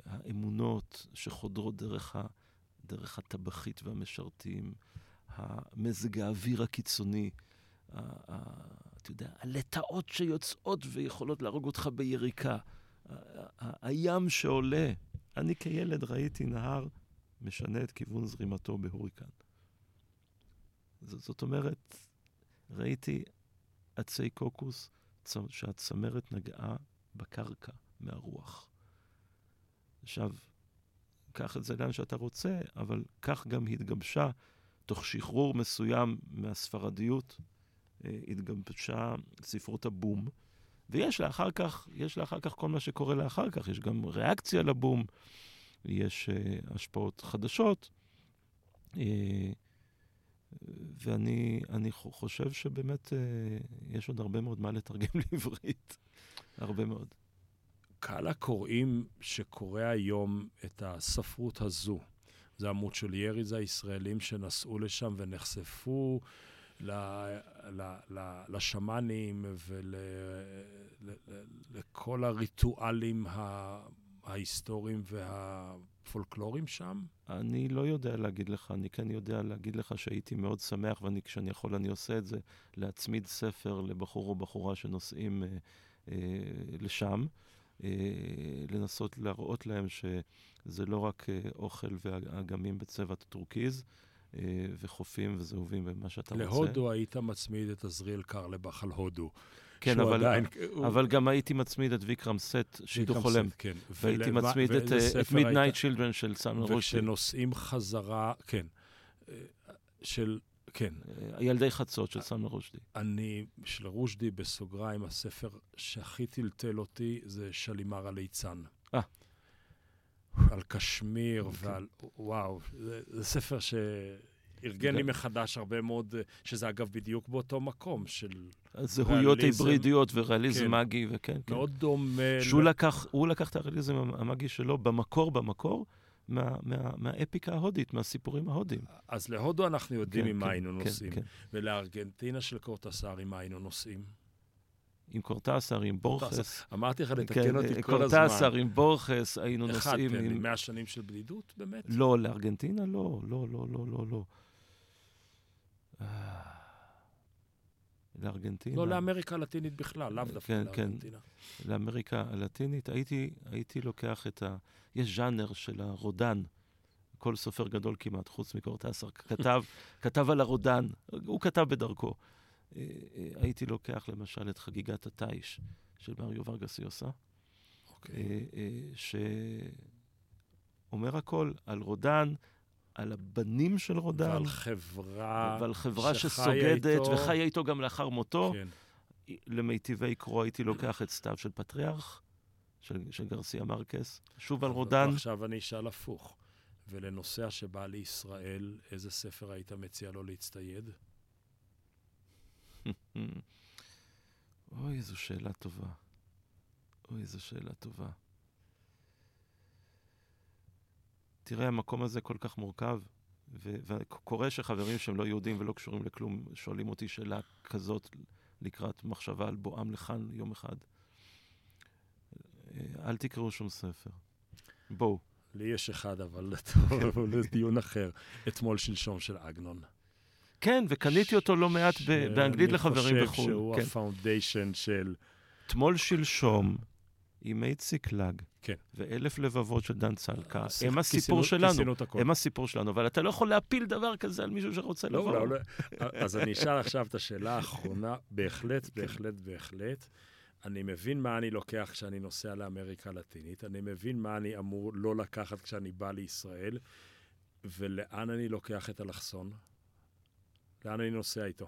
האמונות שחודרות דרך, ה, דרך הטבחית והמשרתים, המזג האוויר הקיצוני, ה, ה, אתה יודע, הלטאות שיוצאות ויכולות להרוג אותך ביריקה, ה, ה, הים שעולה. אני כילד ראיתי נהר משנה את כיוון זרימתו בהוריקן. זאת אומרת, ראיתי עצי קוקוס שהצמרת נגעה בקרקע מהרוח. עכשיו, קח את זה לאן שאתה רוצה, אבל כך גם התגבשה, תוך שחרור מסוים מהספרדיות, אה, התגבשה ספרות הבום. ויש לה אחר כך, יש לה אחר כך כל מה שקורה לאחר כך, יש גם ריאקציה לבום, יש uh, השפעות חדשות. Uh, ואני חושב שבאמת uh, יש עוד הרבה מאוד מה לתרגם לעברית. הרבה מאוד. קהל הקוראים שקורא היום את הספרות הזו, זה עמוד של ירי, זה הישראלים שנסעו לשם ונחשפו ל, ל, ל, לשמאנים ולכל הריטואלים ההיסטוריים והפולקלוריים שם? אני לא יודע להגיד לך, אני כן יודע להגיד לך שהייתי מאוד שמח, וכשאני יכול אני עושה את זה, להצמיד ספר לבחור או בחורה שנוסעים אה, אה, לשם, אה, לנסות להראות להם שזה לא רק אה, אוכל ואגמים בצבע טורקיז, אה, וחופים וזהובים ומה שאתה להודו רוצה. להודו היית מצמיד את עזריאל קרלבך על הודו. כן, אבל, עדיין, אבל הוא... גם הייתי מצמיד את ויקרם סט, שידוך חולם. כן. והייתי ול... מצמיד את, אה, את Midnight's Children של סלמן רושדי. וכשנוסעים חזרה, כן, אה, של, כן. אה, ילדי חצות של סלמן רושדי. אני, של רושדי, בסוגריים, הספר שהכי טלטל אותי זה שלימר הליצן. אה. על קשמיר. אוקיי. ועל... וואו, זה, זה ספר ש... ארגן לי מחדש הרבה מאוד, שזה אגב בדיוק באותו מקום של זהויות היברידיות וריאליזם כן. מגי, וכן, כן. מאוד דומה. שהוא ל... לקח, הוא לקח את הריאליזם המגי שלו במקור, במקור, מה, מה, מהאפיקה ההודית, מהסיפורים ההודיים. אז להודו אנחנו יודעים כן, עם כן, מה היינו כן, נוסעים. כן. ולארגנטינה של קורטסר, עם מה היינו נוסעים? עם קורטסר, עם בורכס. אמרתי לך לתקן כן, אותי כל הזמן. קורטסר, עם בורכס, היינו נוסעים אחד, עם... מאה שנים של בדידות, באמת? לא, לארגנטינה לא, לא, לא, לא, לא, לא. לארגנטינה. לא לאמריקה הלטינית בכלל, לאו דווקא כן, לארגנטינה. כן, לאמריקה הלטינית. הייתי, הייתי לוקח את ה... יש ז'אנר של הרודן. כל סופר גדול כמעט, חוץ מקורטסר, כתב, כתב על הרודן, הוא כתב בדרכו. אה, אה, הייתי לוקח למשל את חגיגת התיש של מריו ורגס יוסה, אוקיי. אה, שאומר הכל על רודן, על הבנים של רודן. ועל חברה ועל חברה שסוגדת, איתו. וחיה איתו גם לאחר מותו. כן. למיטיבי קרוא הייתי לוקח את סתיו של פטריארך, של, של גרסיה מרקס, שוב על רודן. עכשיו אני אשאל הפוך. ולנוסע שבא לישראל, איזה ספר היית מציע לו להצטייד? אוי, איזו שאלה טובה. אוי, איזו שאלה טובה. תראה, המקום הזה כל כך מורכב, וקורה שחברים שהם לא יהודים ולא קשורים לכלום, שואלים אותי שאלה כזאת לקראת מחשבה על בואם לכאן יום אחד. אה, אל תקראו שום ספר. בואו. לי יש אחד, אבל זה דיון אחר. אתמול שלשום של עגנון. כן, וקניתי אותו לא מעט באנגלית לחברים אני בחו"ל. חושב שהוא כן. הפאונדיישן של... תמול שלשום, עם איציק לג, כן. ואלף לבבות של דן צלקה, שיח- הם הסיפור שלנו. הם הסיפור שלנו, אבל אתה לא יכול להפיל דבר כזה על מישהו שרוצה לא, לבוא. לא, לא. אז אני אשאל עכשיו את השאלה האחרונה. בהחלט, בהחלט, בהחלט. אני מבין מה אני לוקח כשאני נוסע לאמריקה הלטינית, אני מבין מה אני אמור לא לקחת כשאני בא לישראל, ולאן אני לוקח את אלכסון? לאן אני נוסע איתו?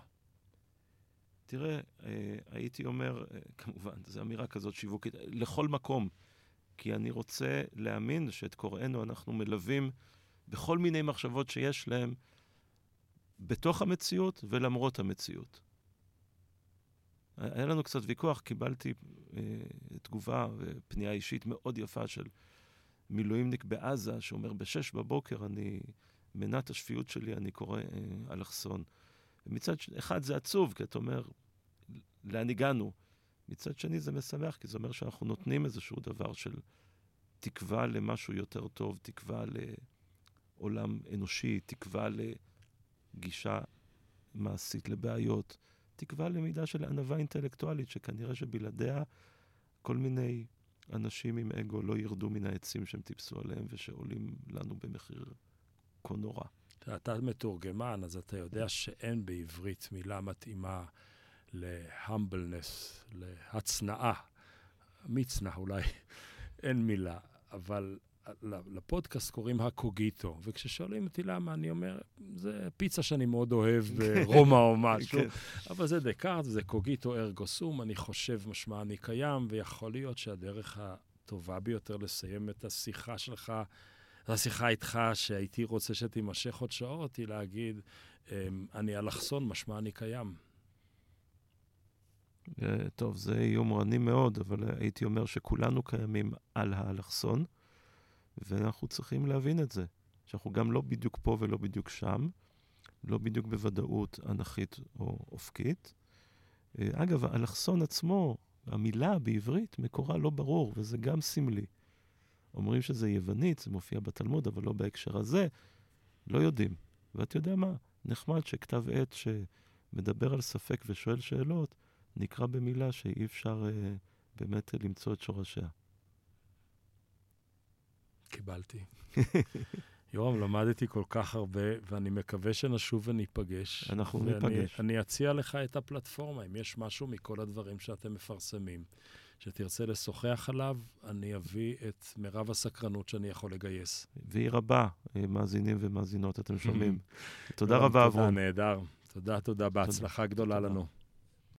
תראה, אה, הייתי אומר, אה, כמובן, זו אמירה כזאת שיווקית, לכל מקום. כי אני רוצה להאמין שאת קוראינו אנחנו מלווים בכל מיני מחשבות שיש להם בתוך המציאות ולמרות המציאות. היה לנו קצת ויכוח, קיבלתי אה, תגובה ופנייה אישית מאוד יפה של מילואימניק בעזה, שאומר, בשש בבוקר אני, מנת השפיות שלי, אני קורא אה, אלכסון. ומצד ש- אחד זה עצוב, כי אתה אומר, לאן הגענו? מצד שני זה משמח, כי זה אומר שאנחנו נותנים איזשהו דבר של תקווה למשהו יותר טוב, תקווה לעולם אנושי, תקווה לגישה מעשית לבעיות, תקווה למידה של ענווה אינטלקטואלית, שכנראה שבלעדיה כל מיני אנשים עם אגו לא ירדו מן העצים שהם טיפסו עליהם ושעולים לנו במחיר כה נורא. אתה- מתורגמן, אז אתה יודע שאין בעברית מילה מתאימה ל-humbleness, להצנעה. מצנע אולי, אין מילה, אבל לפודקאסט קוראים הקוגיטו, וכששואלים אותי למה, אני אומר, זה פיצה שאני מאוד אוהב ברומא או משהו, כן. אבל זה דקארט, זה קוגיטו ארגו סום, אני חושב משמע אני קיים, ויכול להיות שהדרך הטובה ביותר לסיים את השיחה שלך, השיחה איתך, שהייתי רוצה שתימשך עוד שעות, היא להגיד, אמ, אני אלכסון, משמע אני קיים. אה, טוב, זה יומרני מאוד, אבל הייתי אומר שכולנו קיימים על האלכסון, ואנחנו צריכים להבין את זה, שאנחנו גם לא בדיוק פה ולא בדיוק שם, לא בדיוק בוודאות אנכית או אופקית. אה, אגב, האלכסון עצמו, המילה בעברית, מקורה לא ברור, וזה גם סמלי. אומרים שזה יוונית, זה מופיע בתלמוד, אבל לא בהקשר הזה. לא יודעים. ואתה יודע מה? נחמד שכתב עת שמדבר על ספק ושואל שאלות, נקרא במילה שאי אפשר אה, באמת למצוא את שורשיה. קיבלתי. יורם, למדתי כל כך הרבה, ואני מקווה שנשוב וניפגש. אנחנו ואני- ניפגש. אני אציע לך את הפלטפורמה, אם יש משהו מכל הדברים שאתם מפרסמים, שתרצה לשוחח עליו, אני אביא את מירב הסקרנות שאני יכול לגייס. והיא רבה, אה, מאזינים ומאזינות, אתם שומעים. תודה רבה, תודה, אברום. נהדר. תודה, תודה. בהצלחה גדולה תודה. לנו.